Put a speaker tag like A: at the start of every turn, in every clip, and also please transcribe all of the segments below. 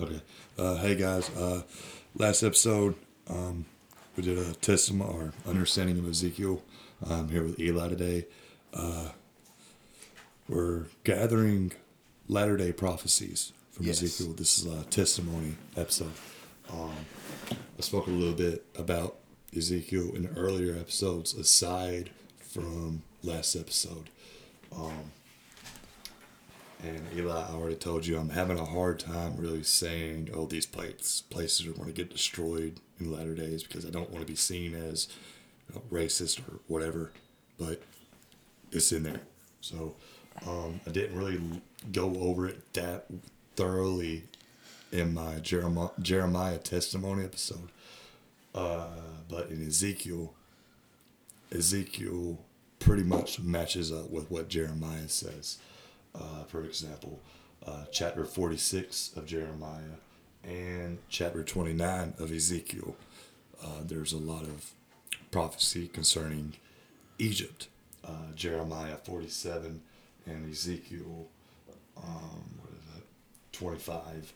A: Okay. Uh, hey guys. Uh, last episode, um, we did a testimony or understanding of Ezekiel. I'm here with Eli today. Uh, we're gathering latter day prophecies from
B: Yes.
A: Ezekiel. This is a testimony episode. Um, I spoke a little bit about Ezekiel in earlier episodes, aside from last episode. Um, and Eli, I already told you I'm having a hard time really saying, oh, these places places are going to get destroyed in latter days because I don't want to be seen as you know, racist or whatever. But it's in there. So um, I didn't really go over it that thoroughly in my Jeremiah, Jeremiah testimony episode. Uh, but in Ezekiel, Ezekiel pretty much matches up with what Jeremiah says. Uh, for example, uh, chapter 46 of Jeremiah and chapter 29 of Ezekiel, uh, there's a lot of prophecy concerning Egypt. Uh, Jeremiah 47 and Ezekiel, um, what is that, 25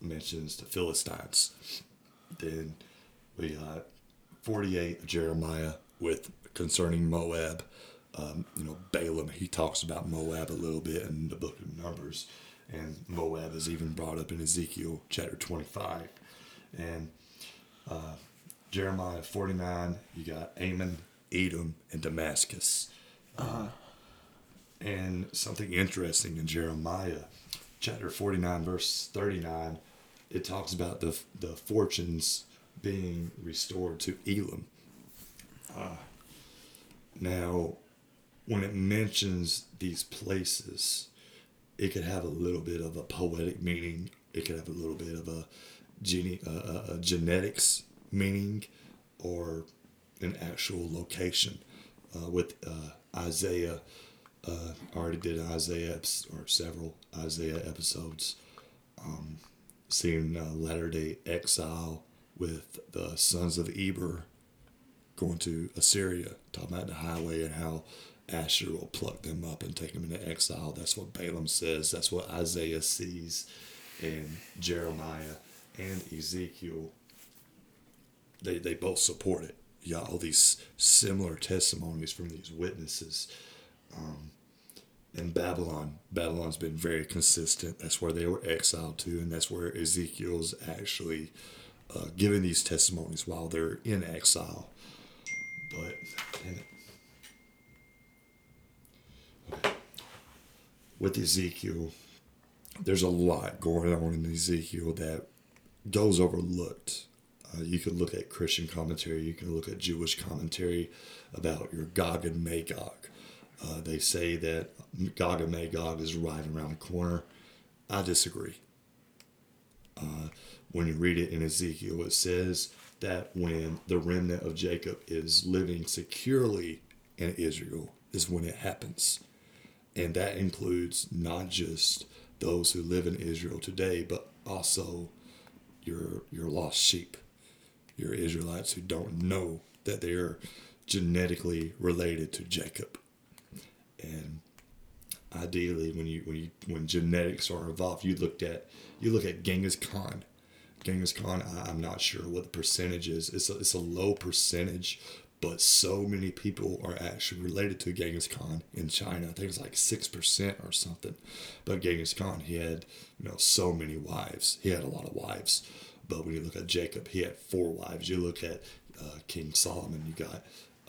A: mentions the Philistines. Then we got 48 of Jeremiah with concerning Moab. Um, you know, Balaam, he talks about Moab a little bit in the book of Numbers. And Moab is even brought up in Ezekiel chapter 25. And uh, Jeremiah 49, you got Ammon, Edom, and Damascus. And something interesting in Jeremiah chapter 49, verse 39, it talks about the, the fortunes being restored to Elam. Uh, now, when it mentions these places, it could have a little bit of a poetic meaning. It could have a little bit of a, gene, uh, a, genetics meaning or an actual location. Uh, with uh, Isaiah, uh, I already did Isaiah or several Isaiah episodes, um, seeing uh, latter day exile with the sons of Eber going to Assyria, talking about the highway and how Asher will pluck them up and take them into exile. That's what Balaam says. That's what Isaiah sees in Jeremiah and Ezekiel. They, they both support it. You got all these similar testimonies from these witnesses. Um, in Babylon, Babylon's been very consistent. That's where they were exiled to, and that's where Ezekiel's actually uh, giving these testimonies while they're in exile. But damn it. Okay. With Ezekiel, there's a lot going on in Ezekiel that goes overlooked. Uh, you can look at Christian commentary, you can look at Jewish commentary about your Gog and Magog. Uh, they say that Gog and Magog is right around the corner. I disagree. Uh, when you read it in Ezekiel, it says that when the remnant of Jacob is living securely in Israel, is when it happens. And that includes not just those who live in Israel today, but also your your lost sheep, your Israelites who don't know that they are genetically related to Jacob. And ideally, when you when you when genetics are involved, you looked at you look at Genghis Khan. Genghis Khan, I, I'm not sure what the percentage is. It's a, it's a low percentage, but so many people are actually related to Genghis Khan in China. I think it's like six percent or something. But Genghis Khan, he had you know so many wives. He had a lot of wives. But when you look at Jacob, he had four wives. You look at uh, King Solomon, you got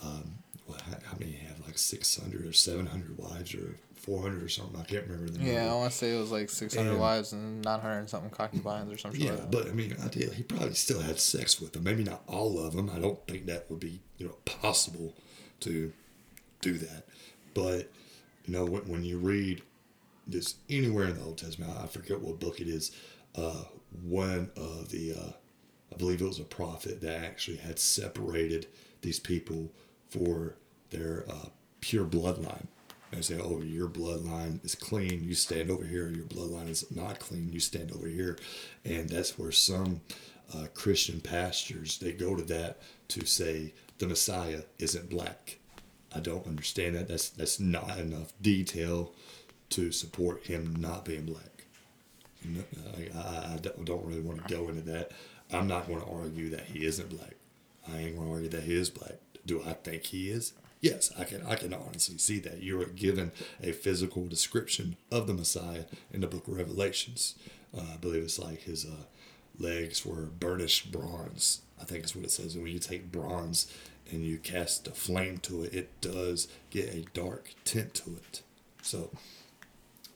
A: um, what, how many he had like six hundred or seven hundred wives or four hundred or something. I can't remember the number.
B: Yeah, I want to say it was like 600
A: And-
B: wives and 900 something concubines or something.
A: Yeah,
B: like
A: but I mean, ideally, he probably still had sex with them. Maybe not all of them. I don't think that would be you know possible to do that. But you know, when, when you read this anywhere in the Old Testament, I forget what book it is. Uh, one of the, uh, I believe it was a prophet that actually had separated these people for their uh, pure bloodline. And say, oh, your bloodline is clean, you stand over here. Your bloodline is not clean, you stand over here. And that's where some uh, Christian pastors they go to that to say the Messiah isn't black. I don't understand that. That's that's not enough detail to support him not being black. No, I, I, I don't don't really want to go into that. I'm not going to argue that he isn't black. I ain't going to argue that he is black. Do I think he is? Yes, I can. I can honestly see that you are given a physical description of the Messiah in the Book of Revelations. Uh, I believe it's like his uh, legs were burnished bronze. I think is what it says. And when you take bronze and you cast a flame to it, it does get a dark tint to it. So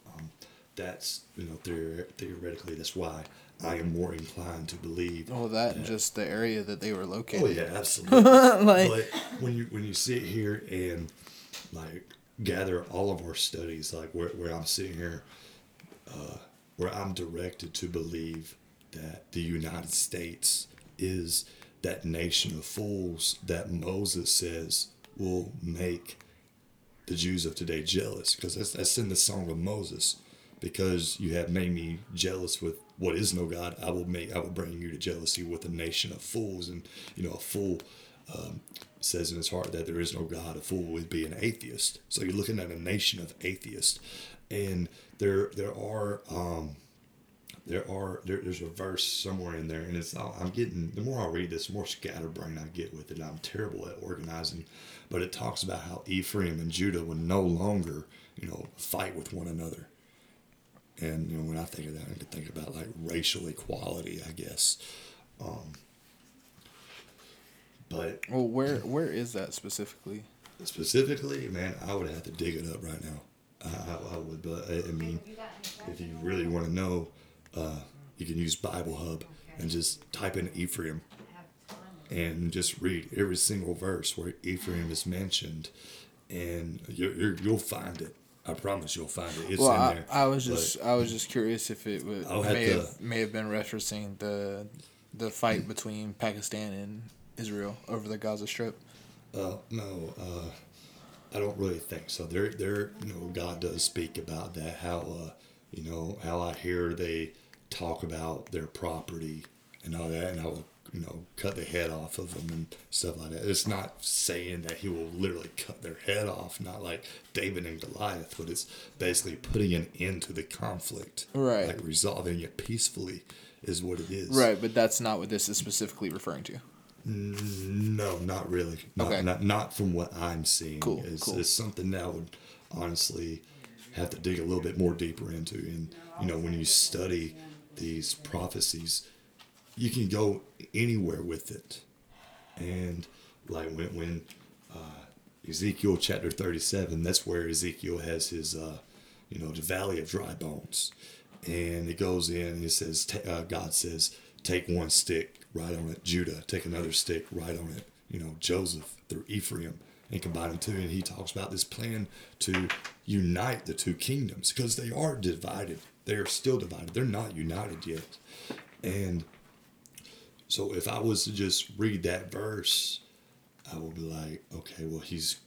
A: um, that's you know theor- theoretically that's why I am more inclined to believe.
B: Oh, that and just the area that they were located.
A: Oh yeah, absolutely.
B: Like-
A: but when you when you sit here and like gather all of our studies, like where, where I'm sitting here, uh, where I'm directed to believe that the United States is that nation of fools that Moses says will make the Jews of today jealous, because that's that's in the Song of Moses. Because you have made me jealous with what is no God, I will make I will bring you to jealousy with a nation of fools, and you know a fool um, says in his heart that there is no God. A fool would be an atheist. So you're looking at a nation of atheists, and there there are um, there are there, there's a verse somewhere in there, and it's I'm getting the more I read this, the more scatterbrained I get with it. I'm terrible at organizing, but it talks about how Ephraim and Judah would no longer you know fight with one another. And you know when I think of that, I can think about like racial equality, I guess. Um, but
B: Well, where where is that specifically?
A: specifically, man, I would have to dig it up right now. I, I, I would, but I, I mean, if you really want to know, uh, you can use Bible Hub and just type in Ephraim and just read every single verse where Ephraim is mentioned, and you're, you're, you'll find it. I promise you'll find it. It's
B: Well,
A: in
B: I,
A: there.
B: I was
A: but-
B: just I was just curious if it would may
A: to-
B: have may have been referencing the the fight between Pakistan and Israel over the Gaza Strip.
A: Uh, no, uh, I don't really think so. There, there, you know, God does speak about that. How, uh, you know, how I hear they talk about their property and all that, and I will, you know, cut the head off of them and stuff like that. It's not saying that He will literally cut their head off, not like David and Goliath, but it's basically putting an end to the conflict,
B: Right.
A: Like resolving it peacefully is what it is,
B: Right, but that's not what this is specifically referring to.
A: No, not really. Not,
B: Okay.
A: not, not from what I'm seeing.
B: Cool,
A: It's,
B: cool.
A: it's something that I would honestly have to dig a little bit more deeper into. And, you know, when you study these prophecies, you can go anywhere with it. And, like, when, when uh, Ezekiel chapter 37, that's where Ezekiel has his, uh, you know, the valley of dry bones. And it goes in and it says, uh, God says, take one stick, write on it Judah, take another stick, write on it, you know, Joseph through Ephraim, and combine them two. And he talks about this plan to unite the two kingdoms because they are divided. They are still divided. They're not united yet. And so if I was to just read that verse, I would be like, okay, well, he's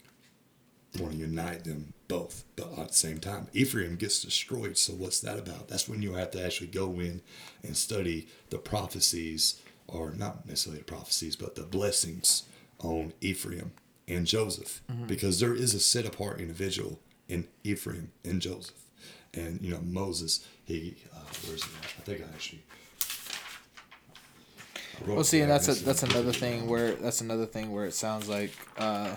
A: want to unite them both, but at the same time, Ephraim gets destroyed. So what's that about? That's when you have to actually go in and study the prophecies, or not necessarily the prophecies, but the blessings on Ephraim and Joseph, because there is a set apart individual in Ephraim and Joseph, and you know Moses. He uh, where's he at? I think I actually.
B: Well, see, and that's a, that's another thing where that's another thing where it sounds like uh,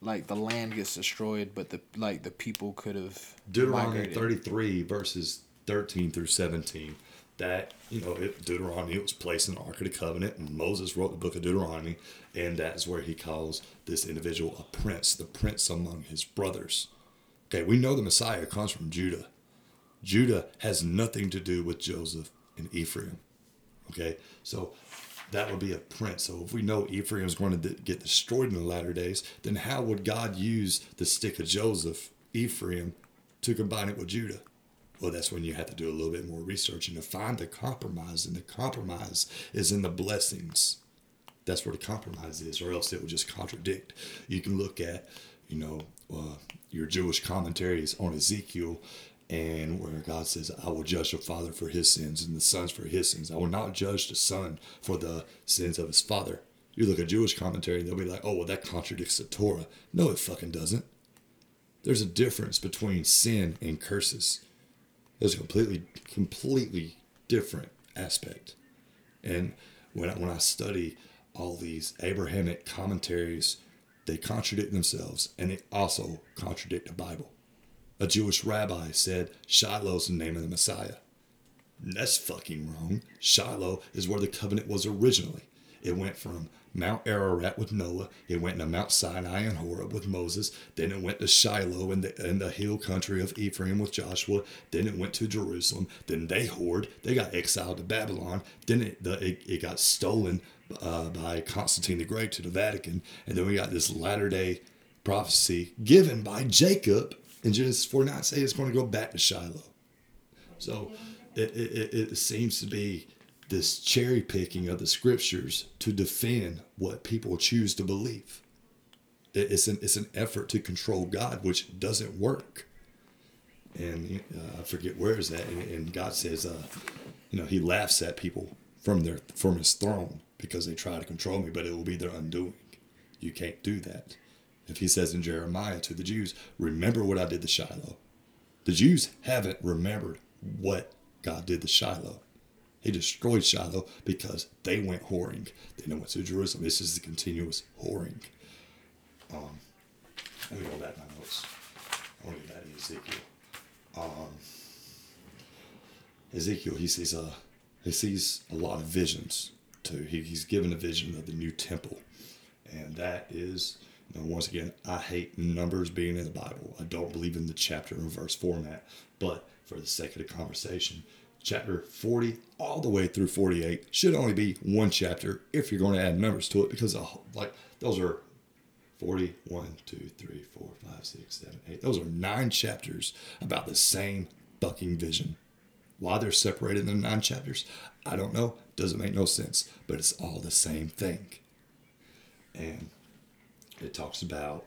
B: like the land gets destroyed, but the like the people could have
A: Deuteronomy
B: migrated.
A: 33 verses 13 through 17 that you know it, Deuteronomy was placed in the Ark of the Covenant. And Moses wrote the book of Deuteronomy and that's where he calls this individual a prince the prince among his brothers. Okay we know the Messiah comes from Judah. Judah has nothing to do with Joseph and Ephraim. Okay so that would be a prince so if we know Ephraim is going to get destroyed in the latter days then how would God use the stick of Joseph Ephraim to combine it with Judah. Well, that's when you have to do a little bit more research and to find the compromise. And the compromise is in the blessings. That's where the compromise is, or else it would just contradict. You can look at, you know, uh, your Jewish commentaries on Ezekiel, and where God says, "I will judge the father for his sins and the sons for his sins. I will not judge the son for the sins of his father." You look at Jewish commentary, they'll be like, "Oh, well, that contradicts the Torah." No, it fucking doesn't. There's a difference between sin and curses. It's a completely, completely different aspect. And when I, when I study all these Abrahamic commentaries, they contradict themselves and they also contradict the Bible. A Jewish rabbi said Shiloh's the name of the Messiah. That's fucking wrong. Shiloh is where the covenant was originally. It went from Mount Ararat with Noah. It went to Mount Sinai and Horeb with Moses. Then it went to Shiloh in the, in the hill country of Ephraim with Joshua. Then it went to Jerusalem. Then they whored. They got exiled to Babylon. Then it, the, it, it got stolen uh, by Constantine the Great to the Vatican. And then we got this latter day prophecy given by Jacob in Genesis 49 say it's going to go back to Shiloh. So it, it, it seems to be this cherry picking of the scriptures to defend what people choose to believe. It's an, it's an effort to control God, which doesn't work. And uh, I forget where is that. And, and God says, uh, you know, He laughs at people from their from His throne because they try to control me, but it will be their undoing. You can't do that. If He says in Jeremiah to the Jews, "Remember what I did to Shiloh," the Jews haven't remembered what God did to Shiloh. He destroyed Shiloh because they went whoring. Then they went to Jerusalem. This is the continuous whoring. Um, let me go back my notes. I that in Ezekiel. Um, Ezekiel, he sees a he sees a lot of visions too. He, he's given a vision of the new temple, and that is know, once again, I hate numbers being in the Bible. I don't believe in the chapter and verse format, but for the sake of the conversation, chapter 40 all the way through 48 should only be one chapter if you're going to add numbers to it because uh, like those are 40 1 2 3 4 5 6 7 8 those are nine chapters about the same fucking vision. Why they're separated in nine chapters i don't know. Doesn't make no sense but it's all the same thing. And it talks about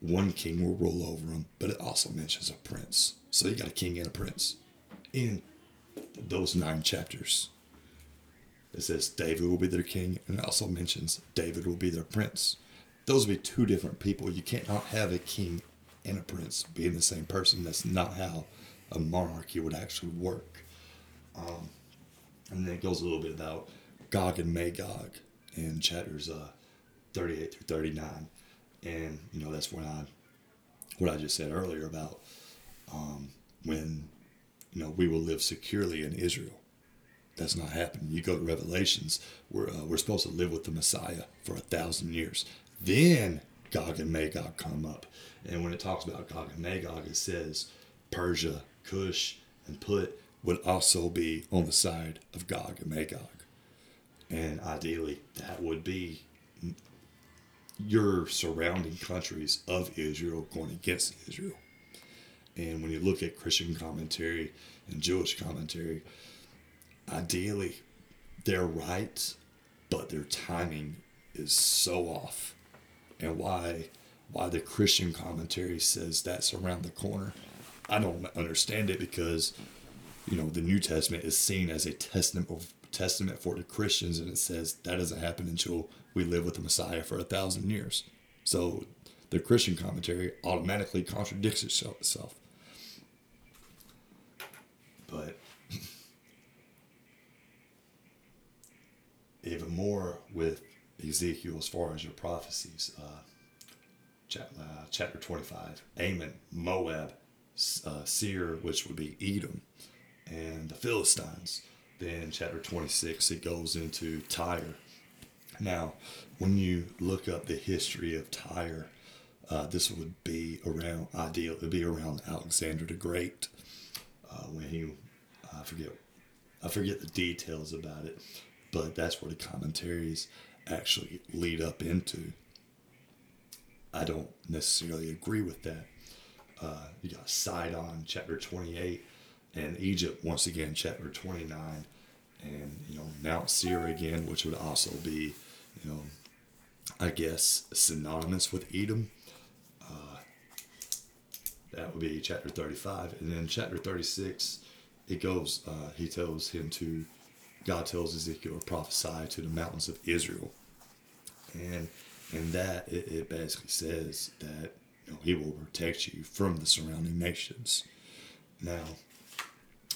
A: one king will rule over them but it also mentions a prince so you got a king and a prince in those nine chapters. It says David will be their king, and it also mentions David will be their prince. Those would be two different people. You can't not have a king and a prince being the same person. That's not how a monarchy would actually work. Um, and then it goes a little bit about Gog and Magog in chapters uh, 38 through 39. And, you know, that's when I, what I just said earlier about um, when you know, we will live securely in Israel. That's not happening. You go to Revelations, we're, uh, we're supposed to live with the Messiah for a thousand years. Then Gog and Magog come up. And when it talks about Gog and Magog, it says Persia, Cush, and Put would also be on the side of Gog and Magog. And ideally, that would be your surrounding countries of Israel going against Israel. And when you look at Christian commentary and Jewish commentary, ideally they're right, but their timing is so off. And why why the Christian commentary says that's around the corner, I don't understand it because you know the New Testament is seen as a testament of testament for the Christians, and it says that doesn't happen until we live with the Messiah for a thousand years. So the Christian commentary automatically contradicts itself. But even more with Ezekiel as far as your prophecies. Uh, uh, chapter 25, Ammon, Moab, uh, Seir, which would be Edom, and the Philistines. Then chapter 26, it goes into Tyre. Now, when you look up the history of Tyre, uh, this would be around ideal. It would be around Alexander the Great uh, when he, I forget, I forget the details about it, but that's where the commentaries actually lead up into. I don't necessarily agree with that. Uh, you got Sidon, chapter 28, and Egypt, once again, chapter 29, and, you know, Mount Seir again, which would also be, you know, I guess synonymous with Edom. That would be chapter 35. And then chapter 36, it goes, uh, he tells him to, God tells Ezekiel to prophesy to the mountains of Israel. And in that, it, it basically says that you know, he will protect you from the surrounding nations. Now,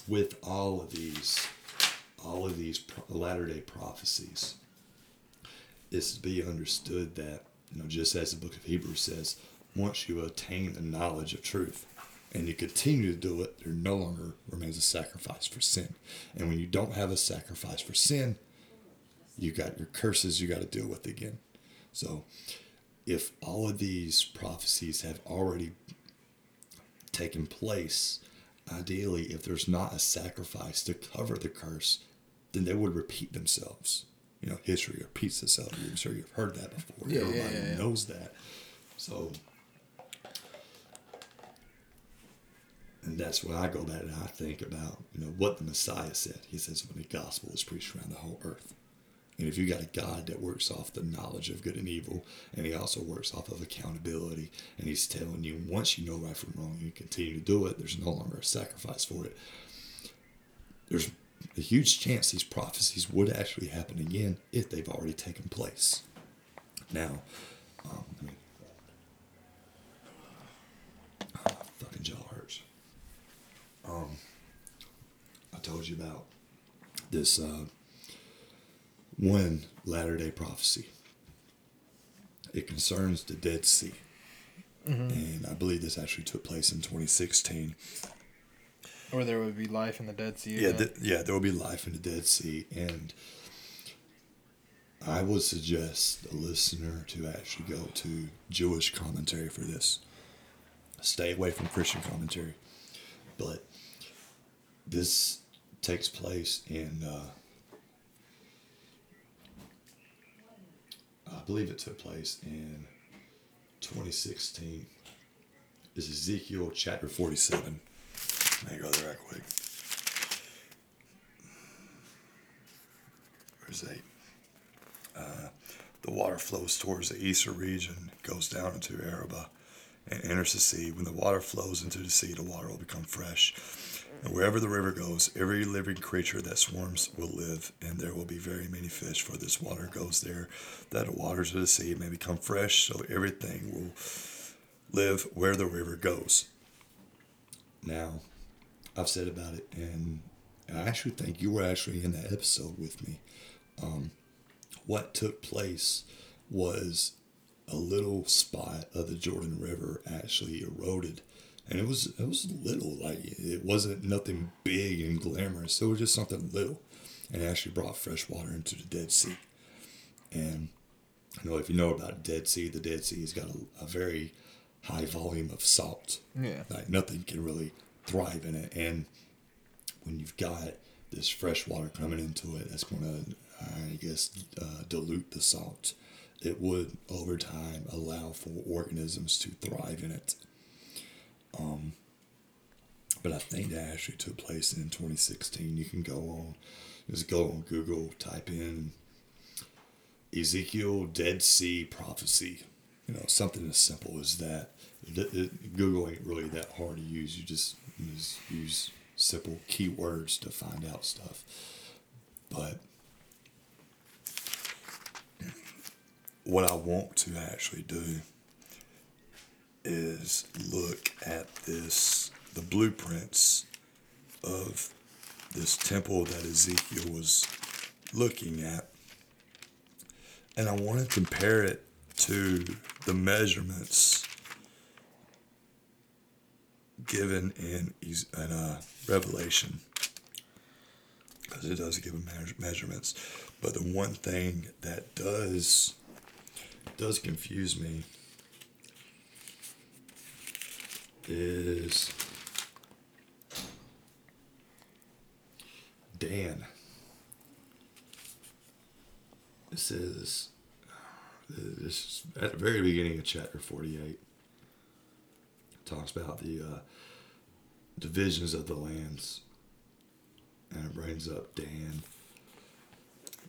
A: with all of these, all of these latter day prophecies, is to be understood that you know just as the book of Hebrews says, once you attain the knowledge of truth, and you continue to do it, there no longer remains a sacrifice for sin. And when you don't have a sacrifice for sin, you got your curses you got to deal with again. So, if all of these prophecies have already taken place, ideally, if there's not a sacrifice to cover the curse, then they would repeat themselves. You know, history repeats itself. I'm sure you've heard that before.
B: Yeah,
A: Everybody
B: yeah, yeah.
A: knows that. So, and that's when I go back and I think about, you know, what the Messiah said. He says when the gospel is preached around the whole earth. And if you got a God that works off the knowledge of good and evil, and he also works off of accountability, and he's telling you once you know right from wrong, you continue to do it, there's no longer a sacrifice for it. There's a huge chance these prophecies would actually happen again if they've already taken place. Now, um, I mean, ah, fucking jaw hurts. Um, I told you about this. Uh, one latter day prophecy. It concerns the Dead Sea. And I believe this actually took place in 2016.
B: Or there would be life in the Dead Sea.
A: Yeah, th- yeah, there will be life in the Dead Sea. And I would suggest the listener to actually go to Jewish commentary for this. Stay away from Christian commentary. But this takes place in, uh, I believe it took place in 2016. Is Ezekiel chapter 47. Me go there right quick. Where's eight? Uh, the water flows towards the eastern region, goes down into Arabah, and enters the sea. When the water flows into the sea, the water will become fresh. And wherever the river goes, every living creature that swarms will live, and there will be very many fish, for this water goes there, that the waters of the sea may become fresh, so everything will live where the river goes. Now, I've said about it, and I actually think you were actually in that episode with me. Um, what took place was a little spot of the Jordan River actually eroded, and it was it was little, like it wasn't nothing big and glamorous. It was just something little, and it actually brought fresh water into the Dead Sea. And I know if you know about Dead Sea, the Dead Sea has got a, a very high volume of salt.
B: Yeah.
A: Like nothing can really thrive in it. And when you've got this fresh water coming into it, that's going to, I guess, uh, dilute the salt. It would, over time, allow for organisms to thrive in it. Um, but I think that actually took place in 2016. You can go on, just go on Google, type in Ezekiel Dead Sea prophecy. You know, something as simple as that. Google ain't really that hard to use. You just, just use simple keywords to find out stuff. But what I want to actually do is look at this, the blueprints of this temple that Ezekiel was looking at. And I want to compare it to the measurements given in, in uh, Revelation. Because it does give measure- measurements. But the one thing that does does confuse me is Dan. This is at the very beginning of chapter 48 talks about the uh, divisions of the lands and it brings up Dan.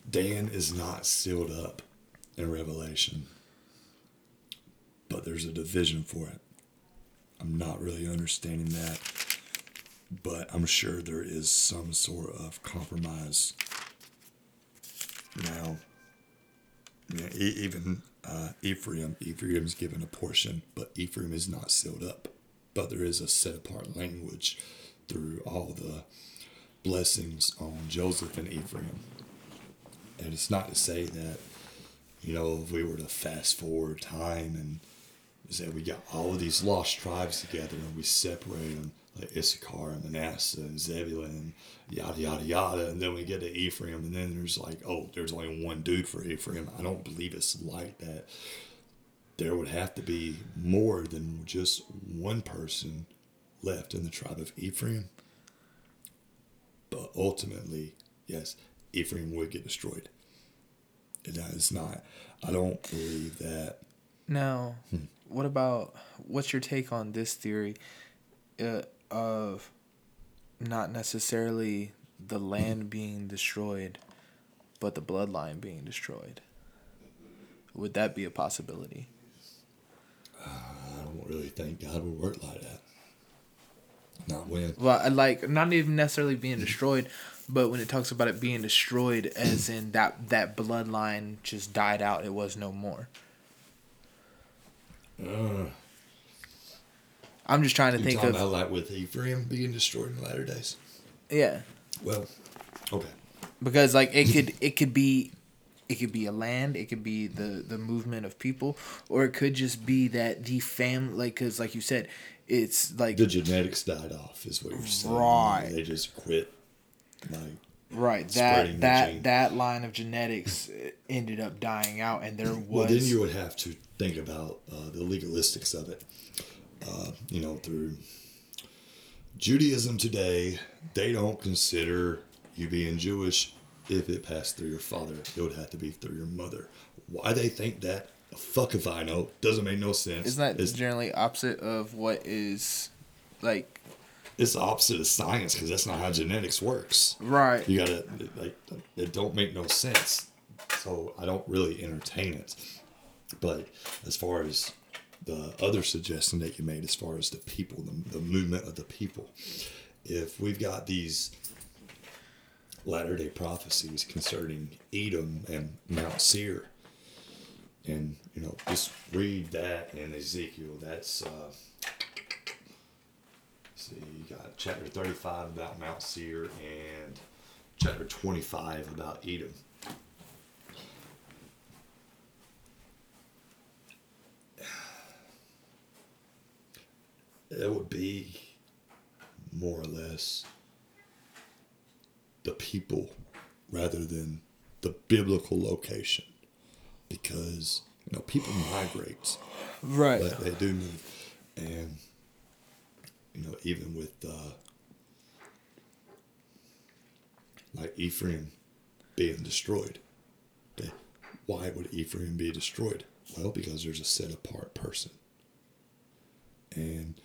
A: Dan is not sealed up in Revelation, but there's a division for it. I'm not really understanding that, but I'm sure there is some sort of compromise. Now, even uh, Ephraim, Ephraim's given a portion, but Ephraim is not sealed up. But there is a set apart language through all the blessings on Joseph and Ephraim. And it's not to say that, you know, if we were to fast forward time and say we got all of these lost tribes together and we separate them, like Issachar and Manasseh and Zebulun and yada, yada, yada. And then we get to Ephraim and then there's like, oh, there's only one dude for Ephraim. I don't believe it's like that. There would have to be more than just one person left in the tribe of Ephraim. But ultimately, yes, Ephraim would get destroyed. And that is not, I don't believe that.
B: Now, what about what's your take on this theory uh, of not necessarily the land being destroyed, but the bloodline being destroyed? Would that be a possibility?
A: I don't really think God would work like that. Not when.
B: Well, like not even necessarily being destroyed, but when it talks about it being destroyed, as in that that bloodline just died out, it was no more.
A: Uh,
B: I'm just trying to think of
A: about like with Ephraim being destroyed in the latter days?
B: yeah,
A: Well, okay.
B: because like it could it could be it could be a land it could be the the movement of people or it could just be that the fam like because like you said it's like
A: The genetics died off, is what you're saying.
B: Right.
A: They just quit. Like,
B: right that that that line of genetics uh, ended up dying out and there was
A: well, then you would have to think about uh, the legalistics of it. Uh, you know, through Judaism today, they don't consider you being Jewish if it passed through your father. It would have to be through your mother. Why they think that? Fuck if I know. Doesn't make no sense.
B: isn't that
A: it's,
B: generally opposite of what is like
A: it's the opposite of science because that's not how genetics works.
B: right
A: You gotta like it don't make no sense. So I don't really entertain it. But as far as the other suggestion that you made, as far as the people, the, the movement of the people, if we've got these latter day prophecies concerning Edom and Mount Seir, and you know, just read that in Ezekiel. That's uh, see, you got chapter 35 about Mount Seir and chapter 25 about Edom. It would be more or less the people rather than the biblical location. Because you know people migrate
B: right.
A: but they do move and you know even with uh like ephraim being destroyed okay why would ephraim be destroyed? Well because there's a set apart person. And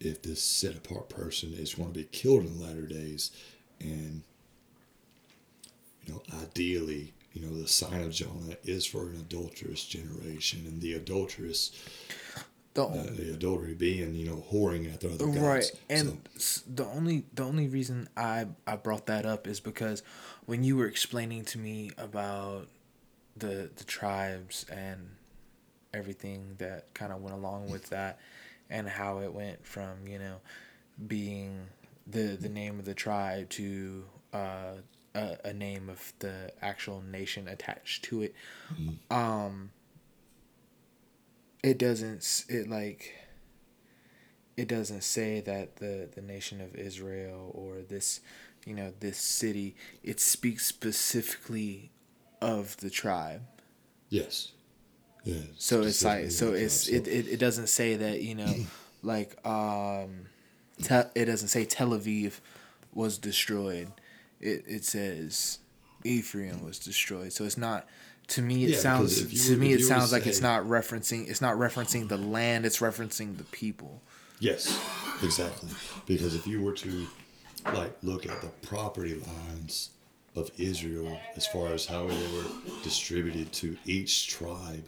A: if this set apart person is going to be killed in the latter days and you know ideally you know the sign of jonah is for an adulterous generation and the adulterous
B: the,
A: uh, the adultery being you know whoring after other gods.
B: Right and s the only the only reason i i brought that up is because when you were explaining to me about the the tribes and everything that kind of went along with that and how it went from you know being the the name of the tribe to uh a, a name of the actual nation attached to it. Um it doesn't it like it doesn't say that the the nation of Israel or this you know this city it speaks specifically of the tribe.
A: Yes. Yeah
B: so it's like so it's it, it, it doesn't say that you know like um te- it doesn't say Tel Aviv was destroyed it it says Ephraim was destroyed so it's not to me it
A: Yeah,
B: sounds to
A: were-
B: me it
A: you were to
B: sounds like it's not referencing it's not referencing the land it's referencing the people
A: Yes, exactly. Because if you were to like look at the property lines of Israel as far as how they were distributed to each tribe,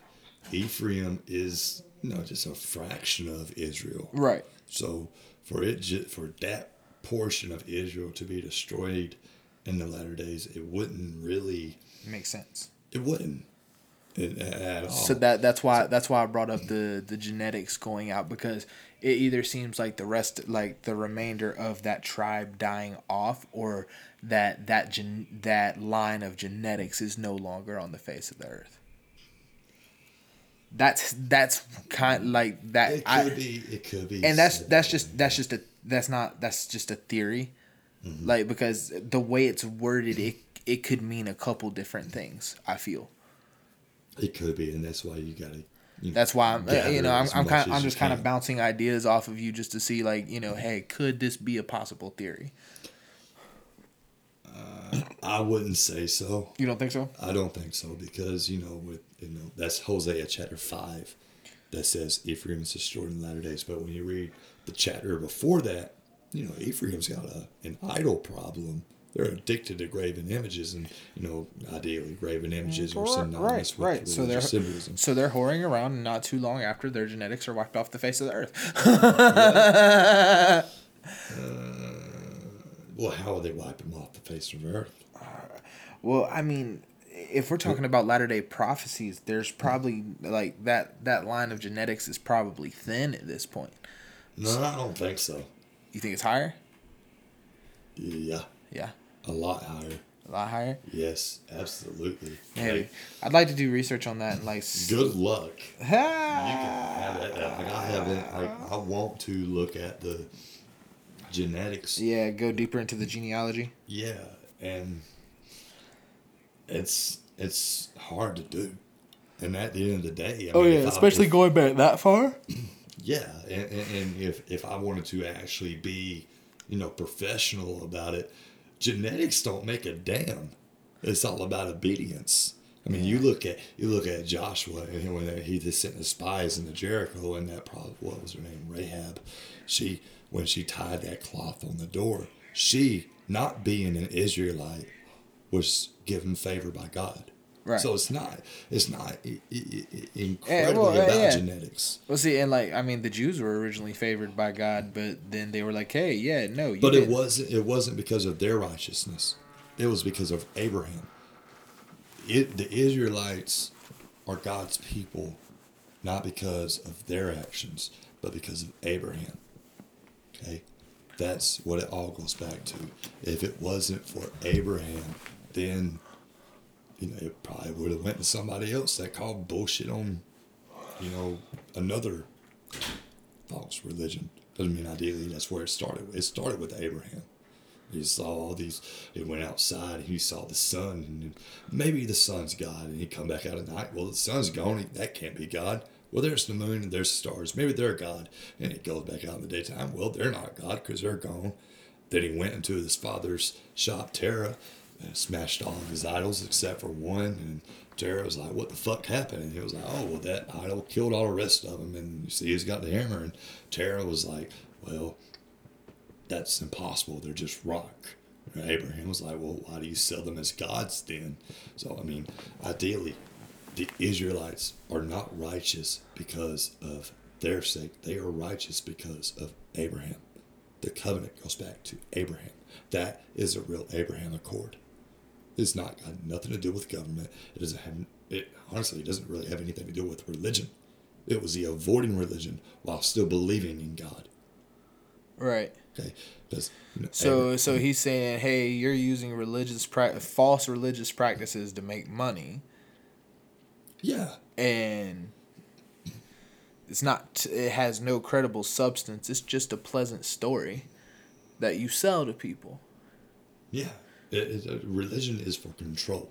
A: Ephraim is you know just a fraction of Israel.
B: right
A: So for it for that portion of Israel to be destroyed in the latter days, it wouldn't really
B: make sense
A: it wouldn't it, at all.
B: So that that's why that's why I brought up the the genetics going out because it either seems like the rest like the remainder of that tribe dying off or that that gen- that line of genetics is no longer on the face of the earth. That's that's kind like that.
A: It could
B: I,
A: be. It could be.
B: and that's that's just that's just a that's not that's just a theory
A: Mm-hmm.
B: like because the way it's worded it it could mean a couple different things i feel
A: It could be, and that's why you gotta. You
B: that's why i'm uh, you know i'm, I'm kind
A: as
B: i'm just kind of bouncing ideas off of you just to see like you know hey could this be a possible theory
A: I wouldn't say so.
B: you don't think so
A: I don't think so because you know with you know that's Hosea chapter five that says Ephraim is destroyed in the latter days. But when you read the chapter before that, you know Ephraim's got a an idol problem. They're addicted to graven images, and you know ideally graven images are synonymous with
B: right so they're
A: symbolism.
B: so they're whoring around not too long after their genetics are wiped off the face of the earth uh,
A: Well, how are they wiping them off the face of the earth?
B: Uh, well, I mean, if we're talking about latter day prophecies, there's probably like that that line of genetics is probably thin at this point.
A: No, I don't think so.
B: You think it's higher?
A: Yeah,
B: Yeah,
A: a lot higher.
B: a lot higher.
A: Yes, absolutely.
B: Maybe.
A: Like,
B: I'd like to do research on that and like.
A: good luck. You can have it. Like I haven't. Like I want to look at the genetics.
B: yeah, go deeper into the genealogy.
A: Yeah, and it's it's hard to do. And at the end of the day, I
B: Oh
A: mean,
B: yeah,
A: if I-
B: especially
A: if-
B: going back that far.
A: yeah, and, and, if if I wanted to actually be, you know, professional about it, genetics don't make a damn. It's all about obedience. I mean, you look at you look at Joshua and when he just sent the spies into Jericho, and that probably what was her name, Rahab. She when she tied that cloth on the door, she not being an Israelite was given favor by God.
B: Right.
A: So it's not it's not i- i- i-
B: well,
A: incredibly about
B: yeah.
A: genetics.
B: Well, see, and like I mean, the Jews were originally favored by God, but then they were like, "Hey, yeah, no, you
A: But it
B: didn't."
A: wasn't. It wasn't because of their righteousness. It was because of Abraham. It the Israelites are God's people, not because of their actions, but because of Abraham. Okay, that's what it all goes back to. If it wasn't for Abraham, then you know it probably would have went to somebody else that called bullshit on, you know, another false religion. Doesn't mean ideally that's where it started. It started with Abraham. He saw all these. He went outside and he saw the sun, and maybe the sun's God. And he come back out at night. Well, the sun's gone. That can't be God. Well, there's the moon and there's the stars. Maybe they're God. And he goes back out in the daytime. Well, they're not God because they're gone. Then he went into his father's shop, Terah, and smashed all of his idols except for one. And Terah was like, "What the fuck happened?" And he was like, "Oh, well, that idol killed all the rest of them." And you see, he's got the hammer. And Terah was like, "Well." that's impossible. They're just rock. And Abraham was like, well, why do you sell them as gods then? So, I mean, ideally, the Israelites are not righteous because of their sake. They are righteous because of Abraham. The covenant goes back to Abraham. That is a real Abraham Accord. It's not got nothing to do with government. It doesn't have it honestly it doesn't really have anything to do with religion. It was the avoiding religion while still believing in God.
B: right.
A: Okay, because you know,
B: So
A: Abra-
B: so he's saying, hey, you're using religious pra- false religious practices to make money,
A: yeah,
B: and it's not. It has no credible substance. It's just a pleasant story that you sell to people.
A: yeah, it, it, religion is for control.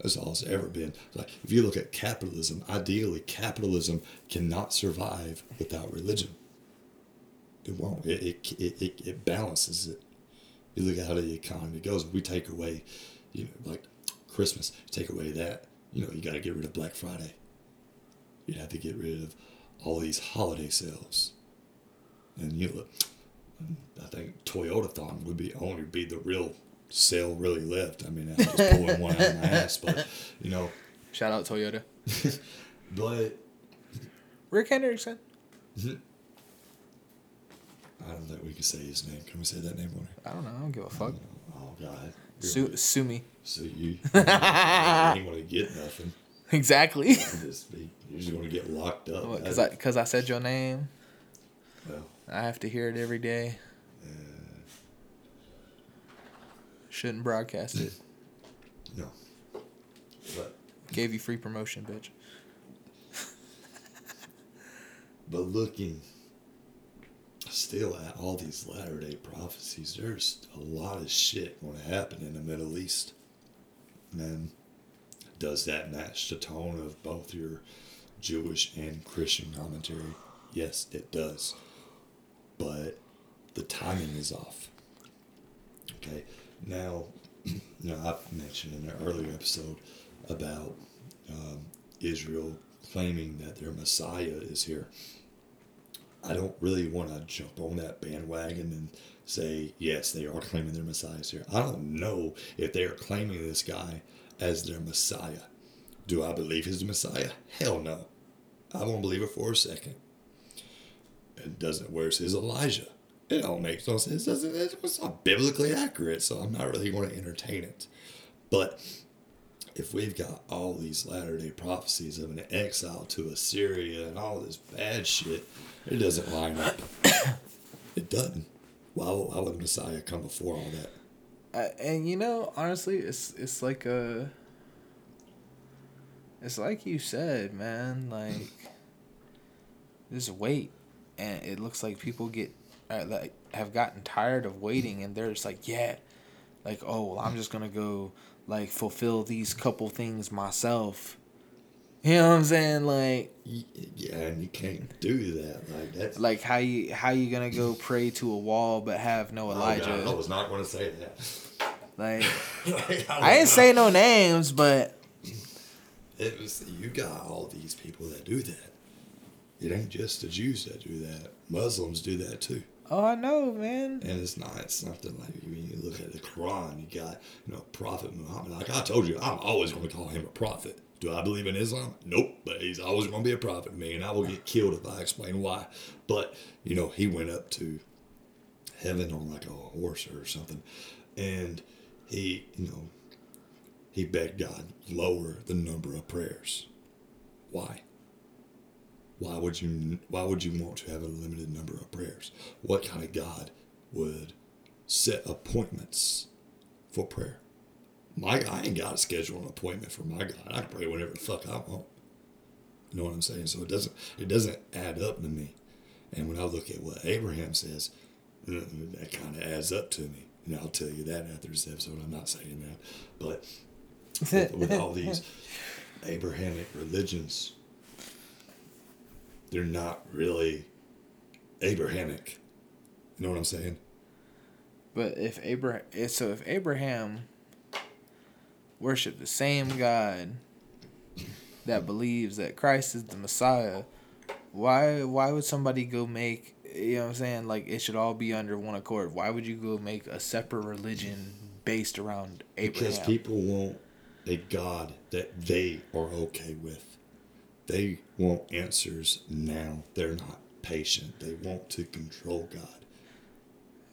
A: That's all it's ever been. Like if you look at capitalism, ideally, capitalism cannot survive without religion. It won't. It it, it, it, it balances it. You look at how the economy goes. We take away, you know, like Christmas, take away that, you know, you got to get rid of Black Friday. You have to get rid of all these holiday sales. And you look, I think Toyotathon would be only be the real sale really left. I mean, I'm just pulling one out of my ass, but you know,
B: Shout out Toyota.
A: but
B: Rick Hendrickson.
A: I don't think we can say his name. Can we say that name on here?
B: I don't know. I don't give a fuck.
A: Oh, oh God,
B: Sue, sue me.
A: So you, you ain't gonna get nothing.
B: Exactly.
A: You just be, you're just gonna get locked up.
B: Because I, cause I said your name.
A: well,
B: I have to hear it every day. Shouldn't broadcast it.
A: No. But
B: Gave you free promotion, bitch.
A: but looking still at all these latter day prophecies, there's a lot of shit going to happen in the Middle East. And does that match the tone of both your Jewish and Christian commentary? Yes, it does. But the timing is off. Okay. Now, you know, I've mentioned in an earlier episode about um, Israel claiming that their Messiah is here. I don't really want to jump on that bandwagon and say, yes, they are claiming their Messiah is here. I don't know if they are claiming this guy as their Messiah. Do I believe he's the Messiah? Hell no. I won't believe it for a second. It doesn't. Where's his Elijah? It don't make no sense. It's not biblically accurate, so I'm not really going to entertain it. But if we've got all these latter day prophecies of an exile to Assyria and all this bad shit, it doesn't line up. it doesn't. Why, why would Messiah come before all that?
B: Uh, and you know, honestly, it's it's like a. It's like you said, man. Like, just wait, and it looks like people get uh, like have gotten tired of waiting, and they're just like, yeah, like oh, well, I'm just gonna go like fulfill these couple things myself. You know what I'm saying? Like,
A: yeah, and you can't do that. Like that's
B: like how you how you gonna go pray to a wall but have no Elijah?
A: Oh, God, I was not to say that.
B: Like, like I, I didn't say no names, but
A: it was you got all these people that do that. It ain't just the Jews that do that. Muslims do that too.
B: Oh, I know, man.
A: And it's not it's something like when you look at the Quran, you got you know Prophet Muhammad. Like I told you, I'm always going to call him a prophet. Do I believe in Islam? Nope, but he's always going to be a prophet me, and I will get killed if I explain why. But you know, he went up to heaven on like a horse or something, and he, you know, he begged God lower the number of prayers. Why? Why would you why would you want to have a limited number of prayers? What kind of God would set appointments for prayer? My I ain't got to schedule an appointment for my God. I can pray whenever the fuck I want. You know what I'm saying? So it doesn't it doesn't add up to me. And when I look at what Abraham says, uh, that kind of adds up to me. And I'll tell you that after this episode. I'm not saying that, but with, with all these Abrahamic religions, they're not really Abrahamic. You know what I'm saying?
B: But if Abraham, eh, so if Abraham worshiped the same God that believes that Christ is the Messiah, why why would somebody go make you know what I'm saying like it should all be under one accord? Why would you go make a separate religion based around Abraham?
A: Because people want a God that they are okay with. They want answers now. They're not patient. They want to control God.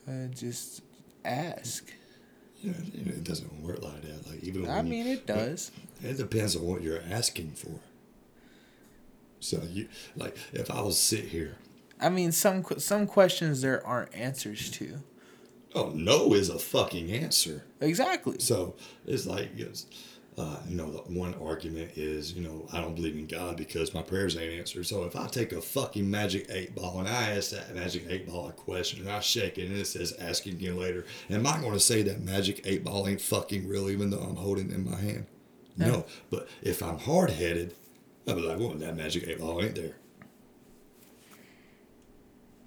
B: Uh, just ask.
A: Know, it doesn't work like that. Like even
B: I mean, you, it does.
A: It depends on what you're asking for. So you like if I was sit here.
B: I mean, some some questions there aren't answers to.
A: Oh, no is a fucking answer.
B: Exactly.
A: So it's like it's, uh, you know, the one argument is, you know, I don't believe in God because my prayers ain't answered. So if I take a fucking magic eight ball and I ask that magic eight ball a question and I shake it and it says asking again later, am I going to say that magic eight ball ain't fucking real even though I'm holding it in my hand? No. no. But if I'm hard headed, I'll be like, well, that magic eight ball ain't there.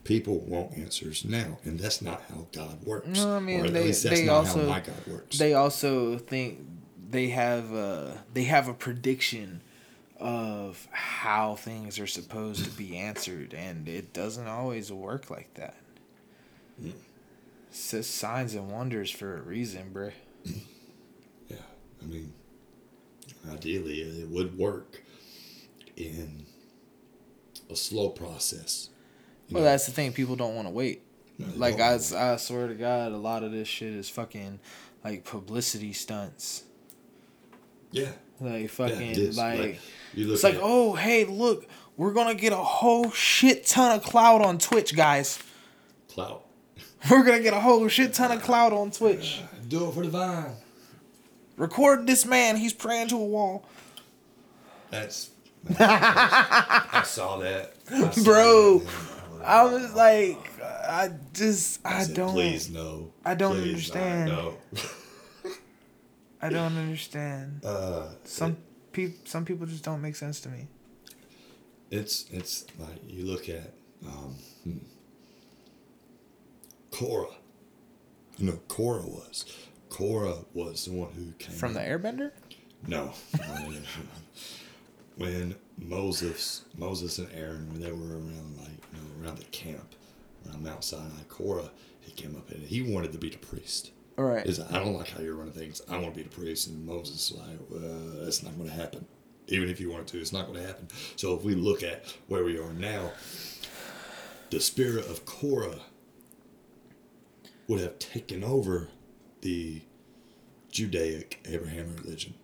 A: People want answers now, and that's not how God works.
B: No, I mean, or at they, least that's they not also, how my God works. They also think they have a, they have a prediction of how things are supposed to be answered, and it doesn't always work like that. Mm. It says signs and wonders for a reason, bro.
A: Yeah, I mean, ideally, it would work in a slow process.
B: well, know? that's the thing. People don't want to wait. No, like I, I swear to God, a lot of this shit is fucking like publicity stunts.
A: Yeah.
B: Like fucking yeah, like, like it's like oh hey look we're gonna get a whole shit ton of clout on Twitch guys.
A: Clout.
B: We're gonna get a whole shit ton of clout on Twitch.
A: Do it for the vine.
B: Record this man. He's praying to a wall.
A: That's. I saw that, I saw
B: Bro,
A: that.
B: I was like, I just, I,
A: said,
B: don't,
A: Please no.
B: I don't
A: Please,
B: understand.
A: No.
B: I don't understand.
A: Uh,
B: Some people, some people just don't make sense to me.
A: it's it's like you look at um, hmm. Korah. You know, Korah was. Korah was the one who came
B: From the Airbender.
A: No. when Moses, Moses and Aaron, when they were around like you know around the camp, around Mount Sinai, Korah, he came up and he wanted to be the priest.
B: All right.
A: Like, I don't like how you're running things. I want to be the priest. And Moses is like, well, that's not going to happen. Even if you wanted to, it's not going to happen. So if we look at where we are now, the spirit of Korah would have taken over the Judaic Abraham religion.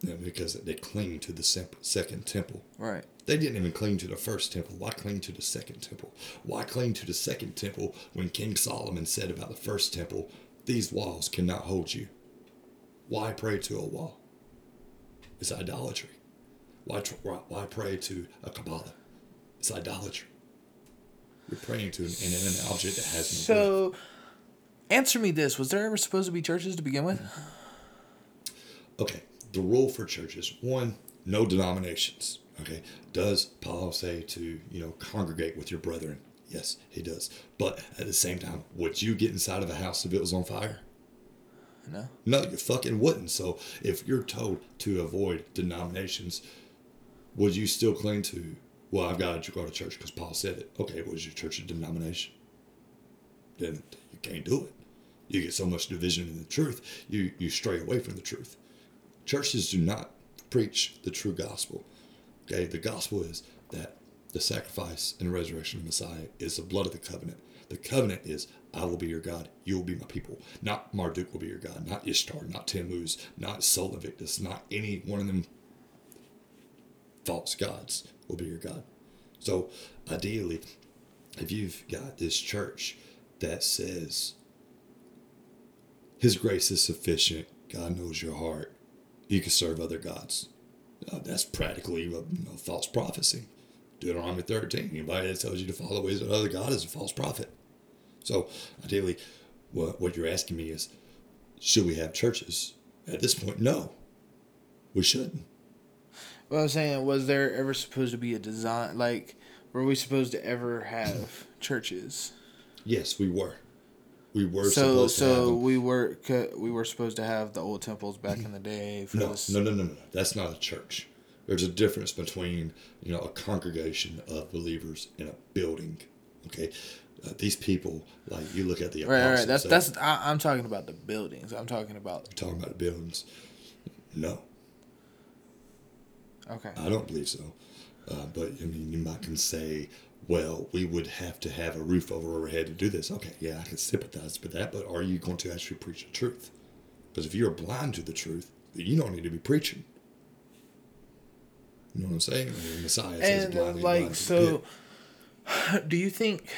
A: Yeah, because they cling to the second temple.
B: Right.
A: They didn't even cling to the first temple. Why cling to the second temple? Why cling to the second temple when King Solomon said about the first temple, these walls cannot hold you? Why pray to a wall? It's idolatry. Why, why pray to a Kabbalah? It's idolatry. You're praying to an inanimate object that has no.
B: So, answer me this: Was there ever supposed to be churches to begin with?
A: Okay, the rule for churches one, no denominations. Okay, does Paul say to you know congregate with your brethren? Yes, he does. But at the same time, would you get inside of a house if it was on fire?
B: No.
A: No, you fucking wouldn't. So if you're told to avoid denominations, would you still cling to? Well, I've got to go to church because Paul said it. Okay, what is your church a denomination? Then you can't do it. You get so much division in the truth, you you stray away from the truth. Churches do not preach the true gospel. Okay, the gospel is that the sacrifice and resurrection of Messiah is the blood of the covenant. The covenant is I will be your God, you will be my people. Not Marduk will be your God, not Ishtar, not Tammuz, not Sol Invictus, not any one of them false gods will be your God. So ideally, if you've got this church that says his grace is sufficient, God knows your heart, you can serve other gods. Uh, that's practically a you know, false prophecy. Deuteronomy 13. Anybody that tells you to follow ways of another God is a false prophet. So, uh, ideally, what, what you're asking me is should we have churches? At this point, no. We shouldn't.
B: Well, I'm saying, was there ever supposed to be a design? Like, were we supposed to ever have churches?
A: Yes, we were. We were
B: So,
A: supposed to have
B: so we were we were supposed to have the old temples back in the day. For
A: No,
B: this.
A: no, no, no, no. That's not a church. There's a difference between you know a congregation of believers in a building. Okay, uh, these people like you look at the apostles.
B: right. That's
A: they-
B: that's. I, I'm talking about the buildings. I'm talking about.
A: You're talking about the buildings. No,
B: Okay.
A: I don't believe so. Uh, but I mean, you might can say, well, we would have to have a roof over our head to do this. Okay, yeah, I can sympathize with that. But are you going to actually preach the truth? Because if you're blind to the truth, you don't need to be preaching. You know what I'm saying? Mean, Messiah says,
B: And like, so,
A: pit.
B: do you think?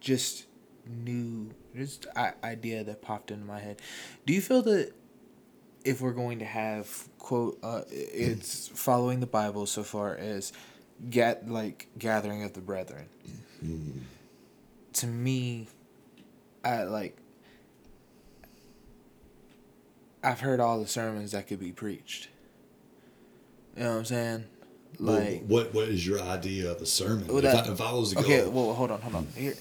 B: Just new, just idea that popped into my head. Do you feel that if we're going to have quote, uh, it's following the Bible so far as get like gathering of the brethren. To me, I like. I've heard all the sermons that could be preached. You know what I'm saying?
A: Well,
B: Like,
A: what what is your idea of a sermon?
B: Well,
A: if, I, if I was to go,
B: okay, well, hold on, hold on. Here,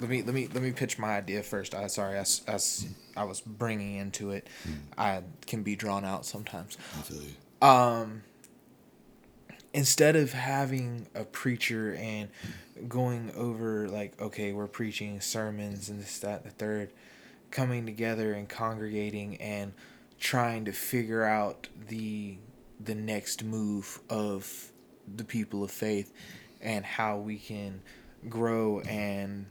B: let me let me let me pitch my idea first. I sorry, I I was bringing into it. I can be drawn out sometimes.
A: I feel you.
B: Um, instead of having a preacher and going over like, okay, we're preaching sermons and this, that, and the third, coming together and congregating and trying to figure out the the next move of the people of faith and how we can grow and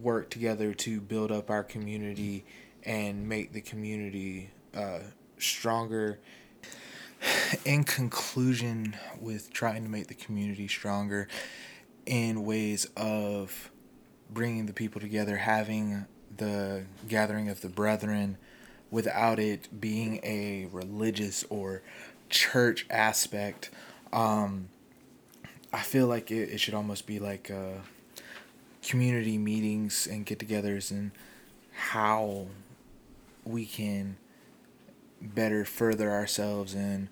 B: work together to build up our community and make the community uh, stronger. In conclusion, with trying to make the community stronger in ways of bringing the people together, having the gathering of the brethren without it being a religious or church aspect. Um, I feel like it, it should almost be like uh, community meetings and get togethers and how we can better further ourselves and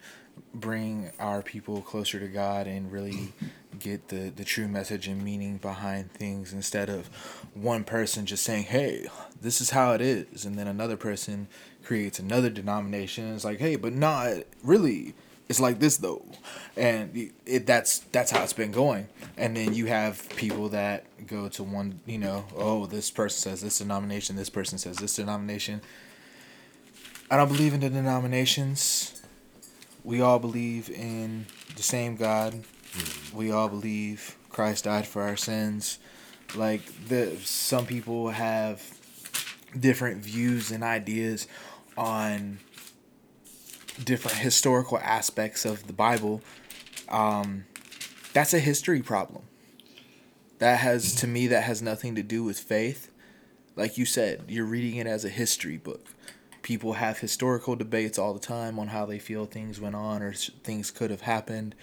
B: bring our people closer to God and really get the, the true message and meaning behind things instead of one person just saying, hey, this is how it is. And then another person creates another denomination. It's like, hey, but not really. It's like this though, and it, that's that's how it's been going. And then you have people that go to one, you know, oh, this person says this denomination, this person says this denomination. I don't believe in the denominations. We all believe in the same God. Mm-hmm. We all believe Christ died for our sins. Like the some people have different views and ideas on different historical aspects of the Bible, um, that's a history problem. That has, to me, that has nothing to do with faith. Like you said, you're reading it as a history book. People have historical debates all the time on how they feel things went on or things could have happened.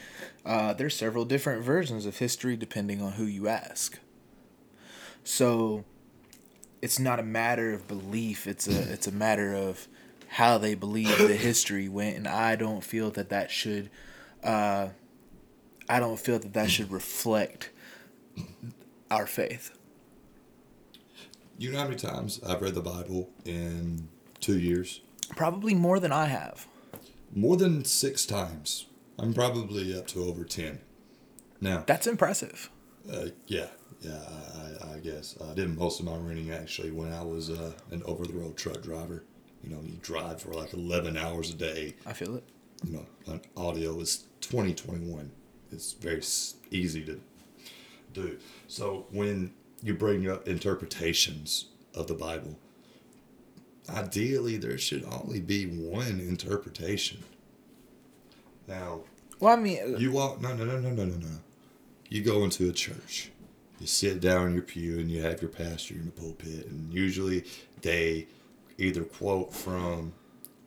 B: Uh, there's several different versions of history depending on who you ask. So it's not a matter of belief. It's a it's a matter of how they believe the history went, and I don't feel that that should, uh, I don't feel that that should reflect our faith.
A: You know how many times I've read the Bible in two years?
B: Probably more than I have.
A: More than six times. I'm probably up to over ten. Now
B: that's impressive.
A: Uh, yeah, yeah, I, I, guess I did most of my reading actually when I was uh, an over the road truck driver. You know, you drive for like 11 hours a day.
B: I feel it.
A: You know, an audio is 2021. It's very easy to do. So when you bring up interpretations of the Bible, ideally there should only be one interpretation. Now,
B: well, I mean, uh,
A: you walk. No, no, no, no, no, no, no. You go into a church. You sit down in your pew and you have your pastor in the pulpit, and usually they either quote from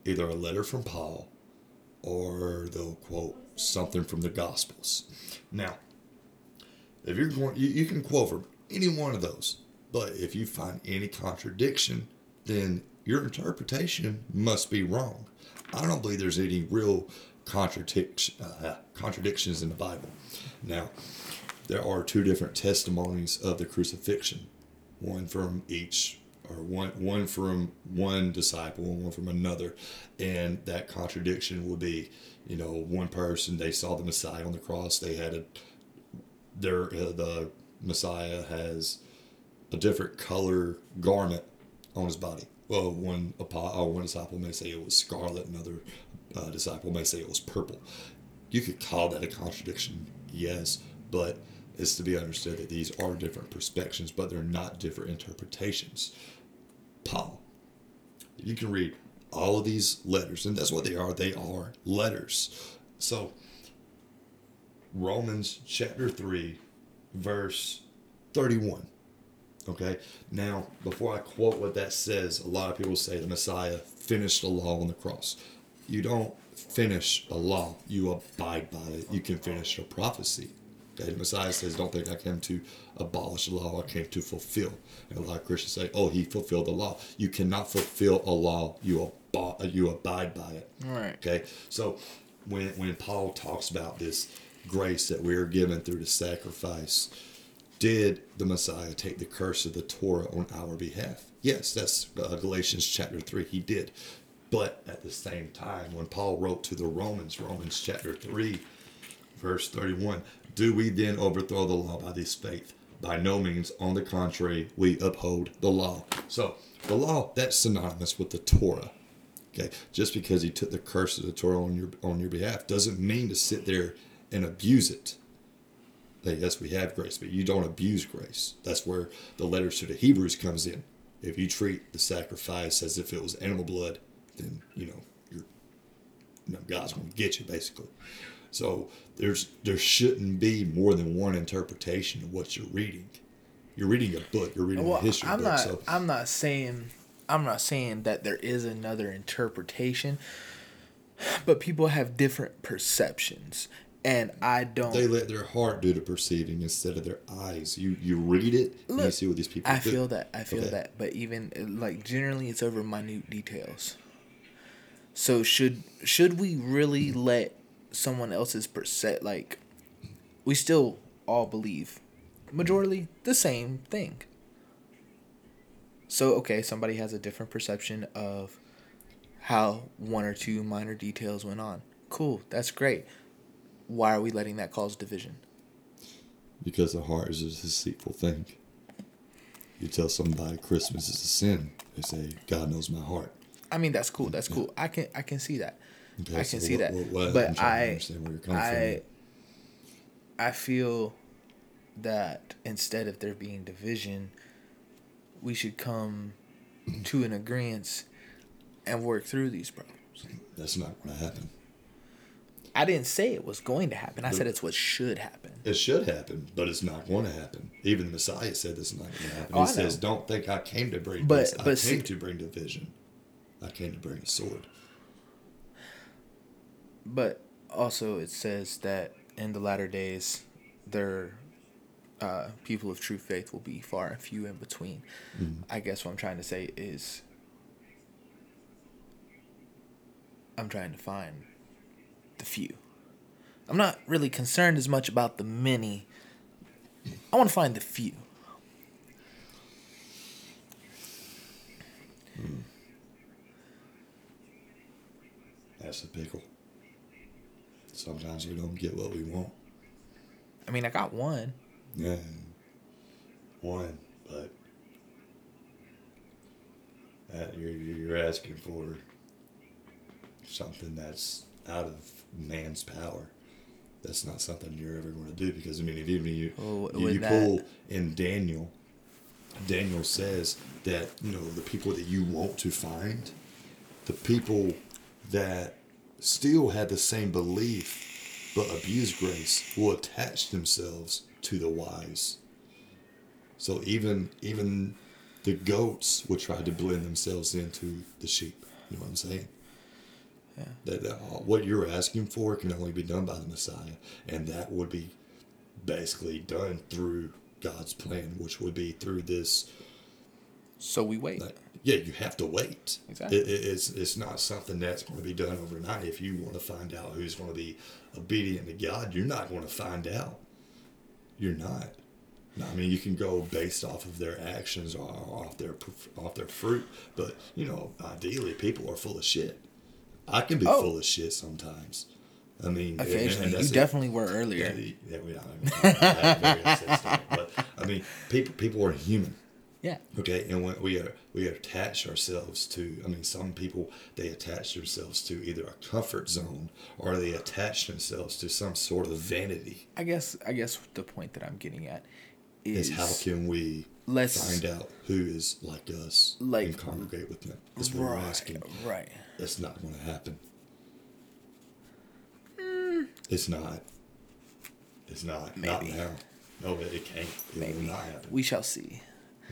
A: either a letter from Paul or they'll quote something from the Gospels. Now, if you're going, you, you can quote from any one of those, but if you find any contradiction, then your interpretation must be wrong. I don't believe there's any real uh, contradictions in the Bible. Now, there are two different testimonies of the crucifixion, one from each or one one from one disciple and one from another, and that contradiction would be, you know, one person they saw the Messiah on the cross, they had a, their uh, the Messiah has a different color garment on his body. Well, one uh, one disciple may say it was scarlet, another uh, disciple may say it was purple. You could call that a contradiction, yes, but it's to be understood that these are different perspectives, but they're not different interpretations. Paul. You can read all of these letters, and that's what they are. They are letters. So, Romans chapter 3, verse 31. Okay, now before I quote what that says, a lot of people say the Messiah finished the law on the cross. You don't finish a law, you abide by it. You can finish a prophecy. Okay, the Messiah says, Don't think I came to abolish the law, I came to fulfill. And a lot of Christians say, Oh, he fulfilled the law. You cannot fulfill a law, you, ab- you abide by it.
B: All right.
A: Okay, so when, when Paul talks about this grace that we are given through the sacrifice, did the Messiah take the curse of the Torah on our behalf? Yes, that's uh, Galatians chapter 3. He did. But at the same time, when Paul wrote to the Romans, Romans chapter 3, verse 31, do we then overthrow the law by this faith? By no means. On the contrary, we uphold the law. So the law that's synonymous with the Torah. Okay, just because he took the curse of the Torah on your on your behalf doesn't mean to sit there and abuse it. Hey, yes, we have grace, but you don't abuse grace. That's where the letters to the Hebrews comes in. If you treat the sacrifice as if it was animal blood, then you know you're you know, God's going to get you basically. So there's there shouldn't be more than one interpretation of what you're reading. You're reading a book. You're reading
B: Well,
A: a history
B: I'm
A: book.
B: not.
A: so
B: I'm not saying. I'm not saying that there is another interpretation, but people have different perceptions, and I don't.
A: they let their heart do the perceiving instead of their eyes. You you read it and you see what these people
B: I
A: do.
B: feel that. I feel
A: Okay.
B: that. But even like generally, it's over minute details. So should should we really let someone else's percent like we still all believe majorly the same thing. So okay, somebody has a different perception of how one or two minor details went on. Cool, that's great. Why are we letting that cause division?
A: Because the heart is a deceitful thing. You tell somebody Christmas is a sin, they say God knows my heart.
B: I mean, that's cool. That's cool. I can I can see that.
A: Okay,
B: I can
A: so
B: see
A: what-
B: that.
A: what- what- I'm
B: but I
A: understand where you're coming
B: I I feel that instead of there being division, we should come to an agreement and work through these problems.
A: That's not going to happen.
B: I didn't say it was going to happen. I said it's what should happen.
A: It should happen, but it's not going to happen. Even the Messiah said this is not going to happen.
B: Oh,
A: he says. "Don't think I came to bring
B: But-
A: peace. I came
B: see-
A: to bring division. I came to bring a sword."
B: But also, it says that in the latter days, their uh, people of true faith will be far and few in between. I guess what I'm trying to say is, I'm trying to find the few. I'm not really concerned as much about the many. I want to find the few.
A: That's the pickle. Sometimes we don't get what we want.
B: I mean, I got one.
A: Yeah, one, but that you're you're asking for something that's out of man's power. That's not something you're ever going to do because I mean, if even you
B: Oh,
A: you, you pull in Daniel, Daniel says that you know the people that you want to find, the people that still had the same belief but abuse grace will attach themselves to the wise. So even even the goats will try to blend themselves into the sheep. You know what I'm saying?
B: Yeah.
A: That, that all- what you're asking for can only be done by the Messiah, and that would be basically done through God's plan, which would be through this
B: So we wait.
A: like, yeah, you have to wait.
B: Exactly.
A: It, it- it's it's not something that's going to be done overnight. If you want to find out who's going to be obedient to God, you're not going to find out. You're not. I mean, you can go based off of their actions or off their off their fruit, but you know, ideally, people are full of shit. I can be
B: Oh.
A: full of shit sometimes. I mean, and- and
B: you definitely were earlier.
A: yeah, we don't. I very upset stuff, but I mean, people people are human.
B: Yeah.
A: Okay, and when we are we attach ourselves to, I mean, some people they attach themselves to either a comfort zone or they attach themselves to some sort of vanity.
B: I guess I guess the point that I'm getting at
A: Is
B: is
A: how can we
B: let's-
A: find out who is like us
B: Like-
A: and congregate with them? That's what we're asking.
B: right.
A: That's not going to happen.
B: Hmm.
A: It's not. It's not. Not
B: Maybe.
A: now. No, it, it can't. It will
B: Maybe
A: not happen.
B: we shall see.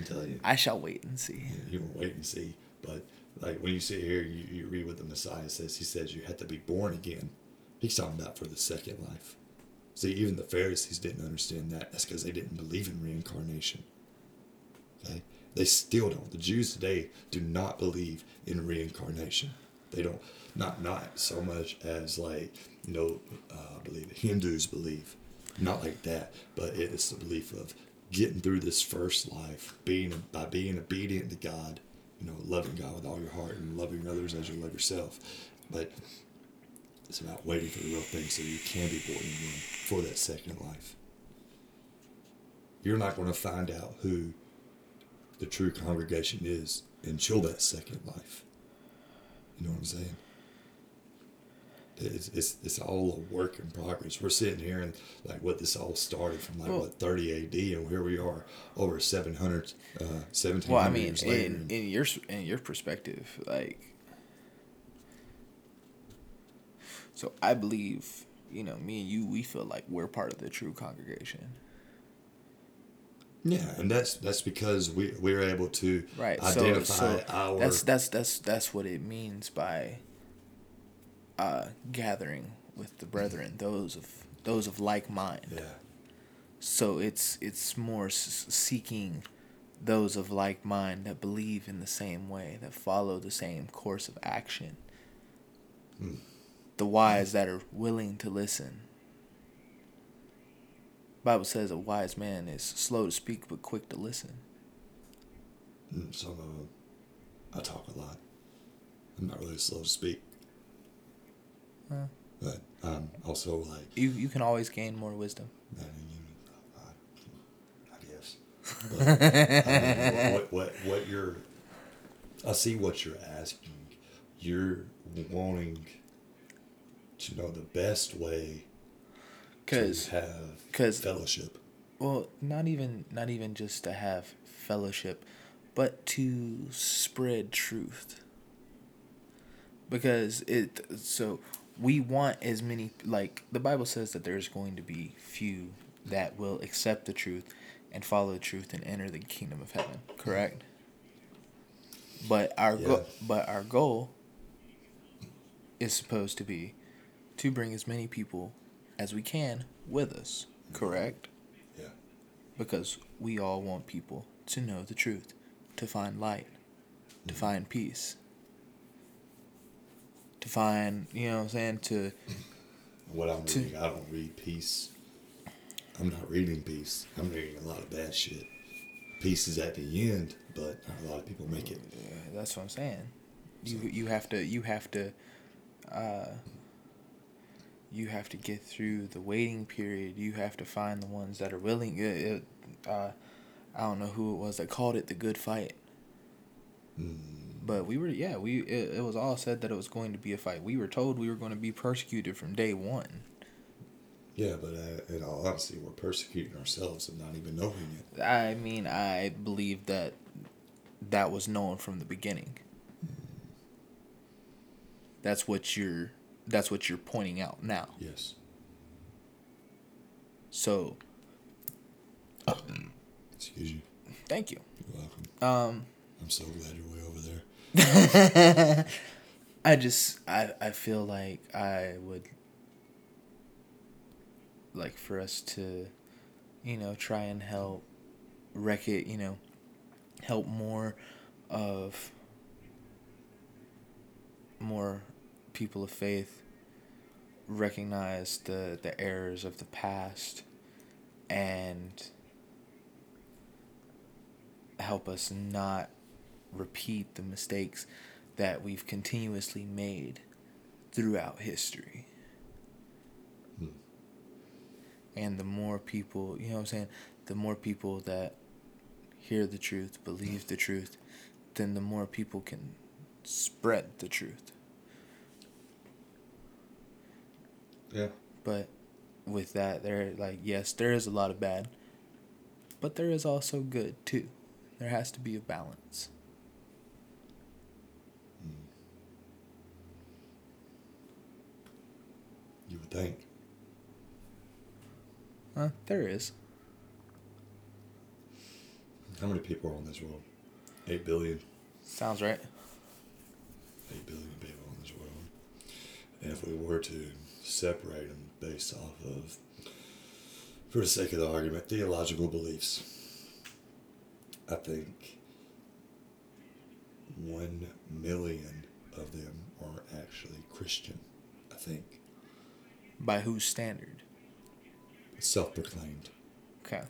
A: Telling you.
B: I shall wait and see.
A: you will wait and see. But like when you sit here, you, you read what the Messiah says. He says you have to be born again. He's talking about for the second life. See, even the Pharisees didn't understand that. That's because they didn't believe in reincarnation. Okay, they still don't. The Jews today do not believe in reincarnation. They don't. Not not so much as like you know, uh, I believe Hindus believe. Not like that, but it is the belief of getting through this first life, being by being obedient to God, you know, loving God with all your heart and loving others as you love yourself. But it's about waiting for the real thing so you can be born again for that second life. You're not going to find out who the true congregation is until that second life. You know what I'm saying? It's, it's, it's all a work in progress. We're sitting here and like what this all started from like
B: Well-
A: what 30 AD and here we are over 700, uh, 1700
B: Well, I mean,
A: years later.
B: in in your in your perspective, like, So I believe, you know, me and you, we feel like we're part of the true congregation.
A: Yeah, and that's that's because we we're able to
B: Right.
A: identify
B: so, so
A: our
B: that's that's that's that's what it means by uh gathering with the brethren, those of those of like mind.
A: yeah
B: So it's it's more s- seeking those of like mind that believe in the same way, that follow the same course of action. The wise that are willing to listen. Bible says a wise man is slow to speak but quick to listen.
A: Mm, them I talk a lot. I'm not really slow to speak,
B: Huh.
A: but I'm also like
B: You you can always gain more wisdom.
A: I, mean, I guess. But, I mean, what, what what you're I see what you're asking. You're wanting to know the best way
B: Cause
A: to have
B: 'cause-
A: fellowship.
B: well, not even not even just to have fellowship, but to spread truth. Because it so we want as many like the Bible says that there's going to be few that will accept the truth and follow the truth and enter the kingdom of heaven. Correct. But our go- but our goal is supposed to be to bring as many people as we can with us. Correct
A: Yeah.
B: because we all want people to know the truth, to find light, to mm-hmm. find peace, to find, you know what I'm saying, to
A: What I'm
B: To-
A: reading, I don't read peace. I'm not reading peace. I'm reading a lot of bad shit. Peace is at the end, but a lot of people make it.
B: Yeah, that's what I'm saying. You you have to you have to uh you have to get through the waiting period. You have to find the ones that are willing. It, uh, I don't know who it was that called it the good fight. But we were yeah we it, it was all said that it was going to be a fight. We were told we were going to be persecuted from day one.
A: Yeah, but uh, in all honesty, we're persecuting ourselves and not even knowing it.
B: I mean, I believe that that was known from the beginning. That's what you're that's what you're pointing out now.
A: Yes.
B: So,
A: Excuse you.
B: thank you.
A: You're welcome.
B: Um
A: I'm so glad you're way over there.
B: I just I I feel like I would like for us to you know try and help wreck it, you know, help more of more people of faith recognize the the errors of the past and help us not repeat the mistakes that we've continuously made throughout history. Hmm. And the more people, you know what I'm saying, the more people that hear the truth, believe the truth, then the more people can spread the truth.
A: Yeah.
B: But with that, there, like, yes, there is a lot of bad, but there is also good too. There has to be a balance.
A: Think.
B: Huh? There is.
A: How many people are on this world? Eight billion.
B: Sounds right.
A: Eight billion people on this world. And if we were to separate them based off of, for the sake of the argument, theological beliefs, I think one million of them are actually Christian. I think
B: By whose standard?
A: self-proclaimed,
B: Okay.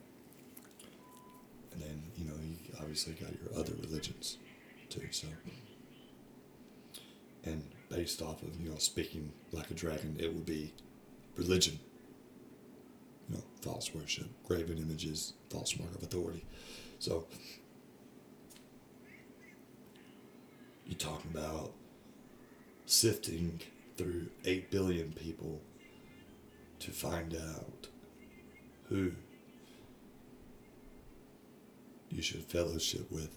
A: and then you know you obviously got your other religions too. So, and based off of you know speaking like a dragon, it would be religion. You know, false worship, graven images, false mark of authority. So, you're talking about sifting through 8 billion people to find out who you should fellowship with.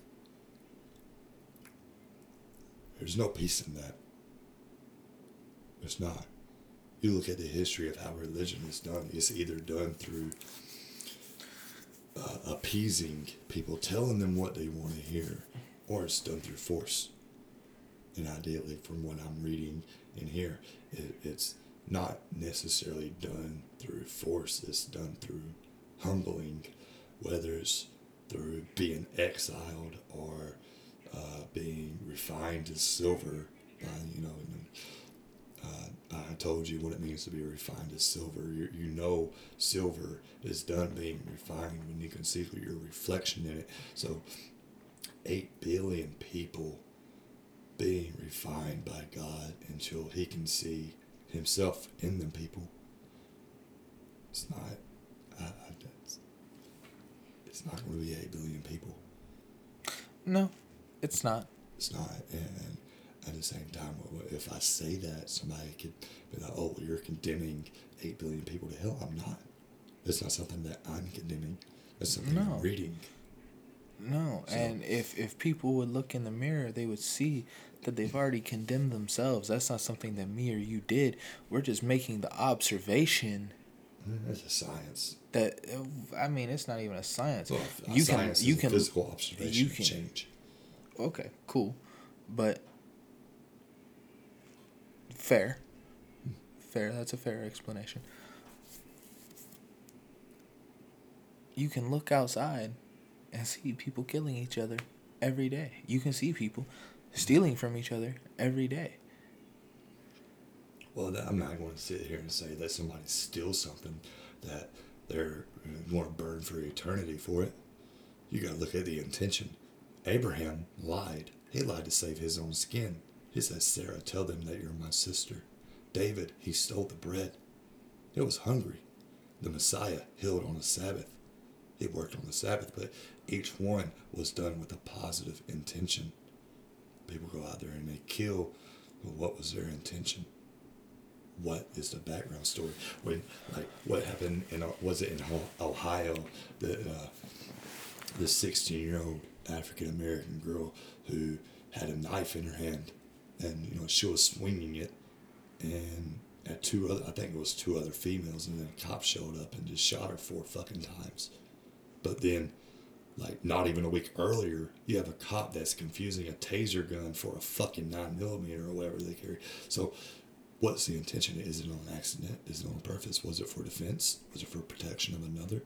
A: There's no peace in that. There's not. you look at the history of how religion is done. It's either done through uh, appeasing people, telling them what they want to hear, or it's done through force. And ideally, from what I'm reading in here, it, it's not necessarily done through force. It's done through humbling, whether it's through being exiled or uh, being refined as silver by, you know, uh, I told you what it means to be refined as silver. You, you know, silver is done being refined when you can see your reflection in it. So, 8 billion people being refined by God until He can see Himself in them people. It's not, I, I, it's, not going to be 8 billion people.
B: No, it's not.
A: It's not. And at the same time, if I say that, somebody could be like, oh, you're condemning 8 billion people to hell. I'm not. It's not something that I'm condemning. It's something no. I'm reading.
B: No, so. and if if people would look in the mirror, they would see that they've already condemned themselves. That's not something that me or you did. We're just making the observation.
A: Mm-hmm. That's a science.
B: That I mean, it's not even a science. Well, you can you can physical observation you can, change. Okay, cool, but fair, fair. That's a fair explanation. You can look outside and see people killing each other every day. You can see people stealing from each other every day.
A: Well, I'm not going to sit here and say that somebody steals something that they're uh, going to burn for eternity for it. You got to look at the intention. Abraham lied. He lied to save his own skin. He said, Sarah, tell them that you're my sister. David, he stole the bread. He was hungry. The Messiah healed on the Sabbath. He worked on the Sabbath, but each one was done with a positive intention. People go out there and they kill. What was their intention? What is the background story? When, like, what happened in was it in Ohio? The uh, the sixteen year old African American girl who had a knife in her hand, and you know she was swinging it, and at two other, I think it was two other females, and then a cop showed up and just shot her four fucking times. But then like not even a week earlier, you have a cop that's confusing a taser gun for a fucking nine millimeter or whatever they carry. So, what's the intention? Is it on accident? Is it on purpose? Was it for defense? Was it for protection of another?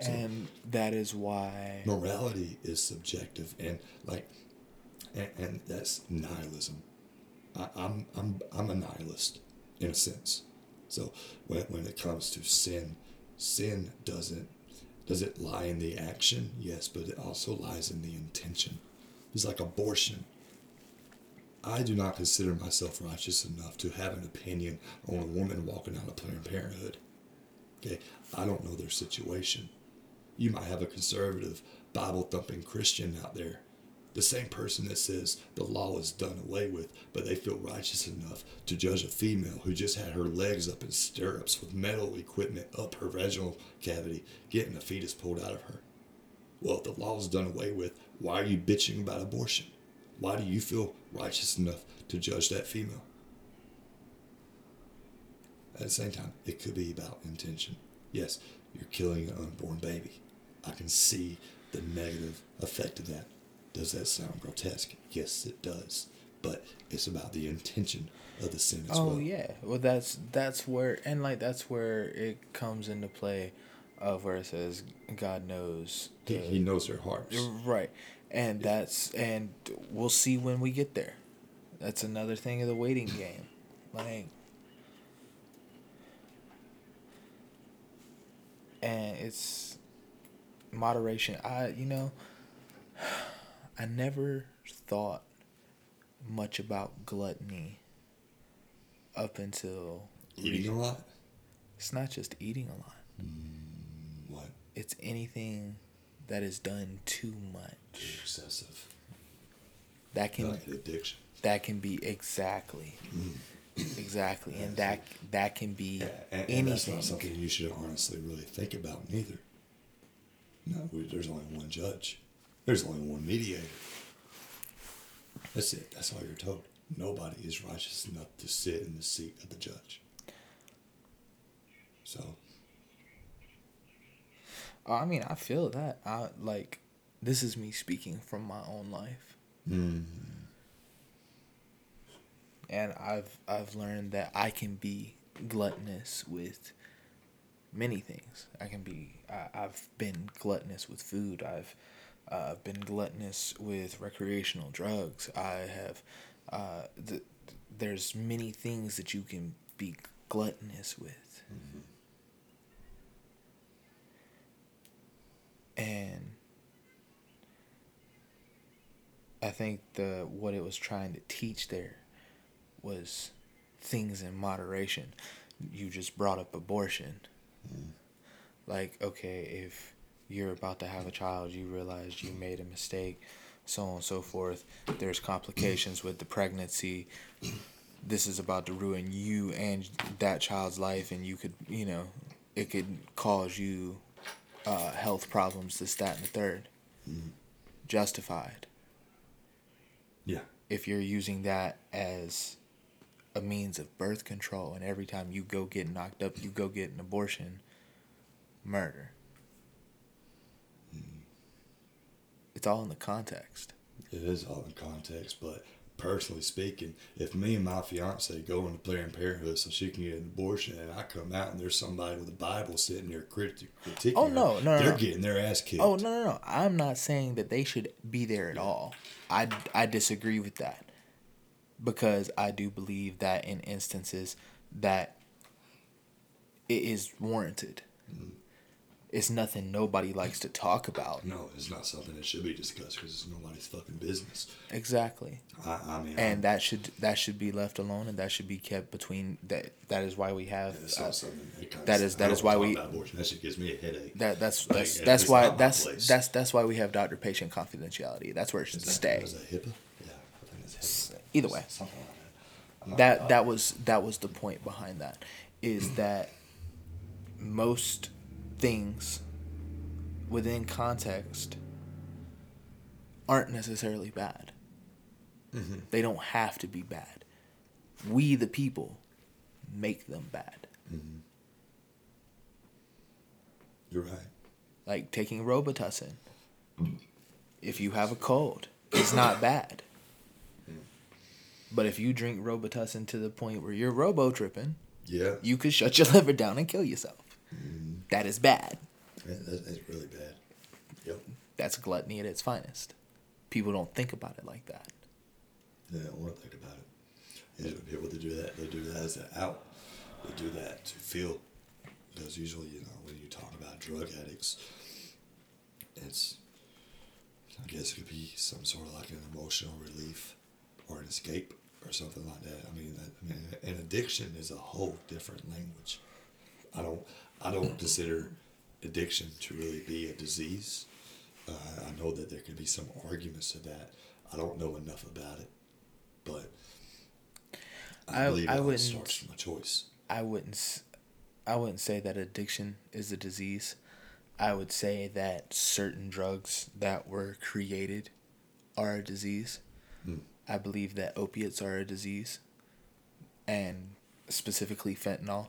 B: So, and that is why
A: morality is subjective, and like, and, and that's nihilism. I, I'm I'm I'm a nihilist in a sense. So when when it comes to sin, sin doesn't does it lie in the action? Yes, but it also lies in the intention. It's like abortion. I do not consider myself righteous enough to have an opinion on a woman walking out of Planned Parenthood. Okay, I don't know their situation. You might have a conservative, Bible thumping Christian out there the same person that says the law is done away with, but they feel righteous enough to judge a female who just had her legs up in stirrups with metal equipment up her vaginal cavity, getting a fetus pulled out of her. Well, if the law is done away with, why are you bitching about abortion? Why do you feel righteous enough to judge that female? At the same time, it could be about intention. Yes, you're killing an unborn baby. I can see the negative effect of that does that sound grotesque? Yes, it does. But it's about the intention of the sin
B: as oh, well. yeah. Well, that's that's where and like that's where it comes into play, of where it says God knows.
A: The, he, he knows their hearts.
B: Right, and yeah. that's and we'll see when we get there. That's another thing of the waiting game, like. And it's moderation. I you know. I never thought much about gluttony up until
A: eating a lot.
B: It's not just eating a lot.
A: Mm, what?
B: It's anything that is done too much.
A: Excessive.
B: That can
A: like addiction.
B: That can be exactly. Mm. Exactly, and that that can be
A: and, and anything. That's not something you should honestly really think about neither. No, we, there's only one judge. There's only one mediator. That's it. That's all you're told. nobody is righteous enough to sit in the seat of the judge. So,
B: I mean, I feel that. I like this is me speaking from my own life.
A: mm,
B: and I've I've learned that I can be gluttonous with many things. I can be I, I've been gluttonous with food. I've uh, been gluttonous with recreational drugs. I have uh, th- there's many things that you can be gluttonous with. And I think the what it was trying to teach there was things in moderation. You just brought up abortion. Like, okay, if you're about to have a child, you realize you made a mistake, so on and so forth. There's complications with the pregnancy. This is about to ruin you and that child's life, and you could, you know, it could cause you uh, health problems, this, that, and the 3rd Justified.
A: Yeah,
B: if you're using that as a means of birth control and every time you go get knocked up you go get an abortion murder it's all in the context.
A: It is all in context, but personally speaking, if me and my fiance go into Planned Parenthood so she can get an abortion, and I come out and there's somebody with a Bible sitting there criti- critiquing,
B: Oh,
A: her,
B: no, no, no,
A: they're
B: no.
A: getting their ass kicked.
B: oh no no no. I'm not saying that they should be there at all. I i disagree with that because i do believe that in instances that it is warranted mm-hmm. It's nothing nobody likes to talk about
A: No, it's not something that should be discussed because it's nobody's fucking business.
B: exactly
A: I, I mean,
B: and that should that should be left alone and that should be kept between that that is why we have
A: it's
B: uh,
A: that,
B: that is- that is why we-.
A: That shit gives me a headache.
B: that that's
A: Like,
B: that's that's why that's
A: place.
B: that's that's why we have doctor patient confidentiality that's where it should
A: that,
B: stay
A: Is that HIPAA? Yeah, I think it's HIPAA.
B: either way
A: Something like that.
B: That that was that was the point behind that is that most things within context aren't necessarily bad mm-hmm. they don't have to be bad we the people make them bad mm-hmm.
A: You're right.
B: like taking Robitussin. If you have a cold, it's not bad. Mm. But if you drink Robitussin to the point where you're robo tripping,
A: Yeah,
B: you could shut your liver down and kill yourself. Mm. That is bad.
A: that, that- that's really bad. Yep.
B: That's gluttony at its finest. People don't think about it like that.
A: Yeah, I want to think about it. Usually people that do that, they do that as an out. They do that to feel. Because usually, you know, when you talk about drug addicts, it's, I guess it could be some sort of like an emotional relief or an escape or something like that. I mean, that, I mean, an addiction is a whole different language. I don't, I don't consider addiction to really be a disease. Uh, I know that there can be some arguments to that. I don't know enough about it, but I,
B: I-
A: believe
B: I
A: it all
B: wouldn't-
A: starts from a choice.
B: I wouldn't I wouldn't say that addiction is a disease. I would say that certain drugs that were created are a disease.
A: Hmm.
B: I believe that opiates are a disease and specifically fentanyl.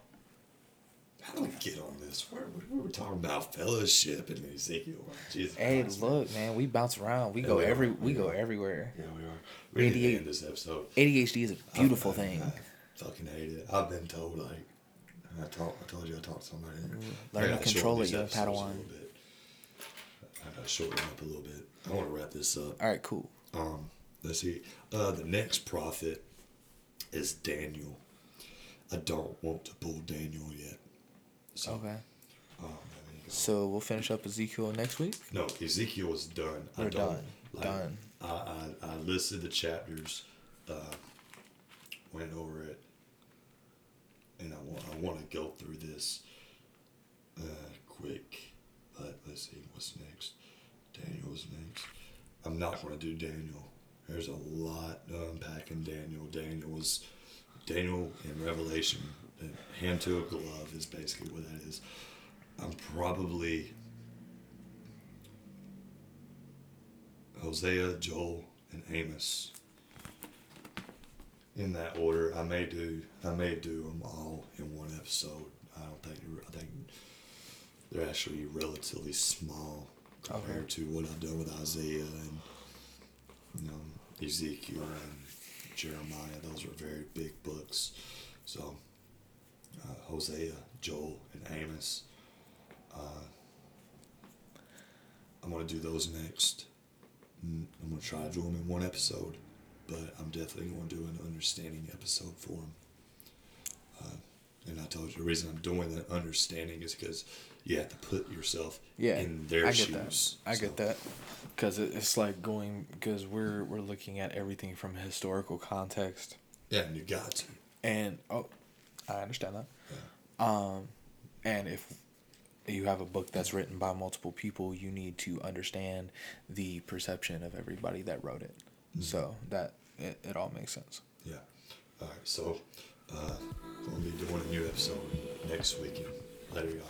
A: How do we get on this? We're, we were talking about fellowship and Ezekiel. Jesus
B: Hey,
A: Christ,
B: look, man, we bounce around. We
A: Yeah,
B: go
A: we
B: every
A: We
B: we go everywhere.
A: Yeah, we are. We end this episode.
B: ADHD is a beautiful
A: I, I,
B: thing.
A: I fucking hate it. I've been told like I told I told you I talked to somebody.
B: Learn to control it,
A: a
B: Padawan.
A: I gotta shorten up a little bit. I want to wrap this up.
B: All right, cool.
A: Um, let's see. Uh, the next prophet is Daniel. I don't want to pull Daniel yet. So,
B: Okay.
A: um, there you go.
B: So we'll finish up Ezekiel next week.
A: No, Ezekiel is done. I
B: We're
A: don't,
B: done. Done.
A: I, I, I listed the chapters, uh, went over it, and I want I want to go through this uh, quick. But let's see what's next. Daniel's next. I'm not going to do Daniel. There's a lot to unpack in Daniel. Daniel was Daniel in Revelation. Hand to a glove is basically what that is. I'm probably Hosea, Joel, and Amos. in that order. I may do I may do them all in one episode. I don't think I think they're actually relatively small compared
B: Okay.
A: to what I've done with Isaiah and you know Ezekiel and Jeremiah. Those are very big books. So uh, Hosea, Joel, and Amos. Uh, I'm gonna do those next. Mm, I'm gonna try to do them in one episode, but I'm definitely gonna do an understanding episode for them. Uh, and I told you the reason I'm doing the understanding is because you have to put yourself
B: Yeah,
A: in their
B: I get
A: shoes.
B: that. I
A: So,
B: get that because it's like going because we're we're looking at everything from a historical context,
A: Yeah, and you got to.
B: and oh, I understand that. Um, and if you have a book that's written by multiple people, you need to understand the perception of everybody that wrote it. So that it, it all makes sense.
A: Yeah. All right. So uh, we'll be doing a new episode next weekend. Later, y'all.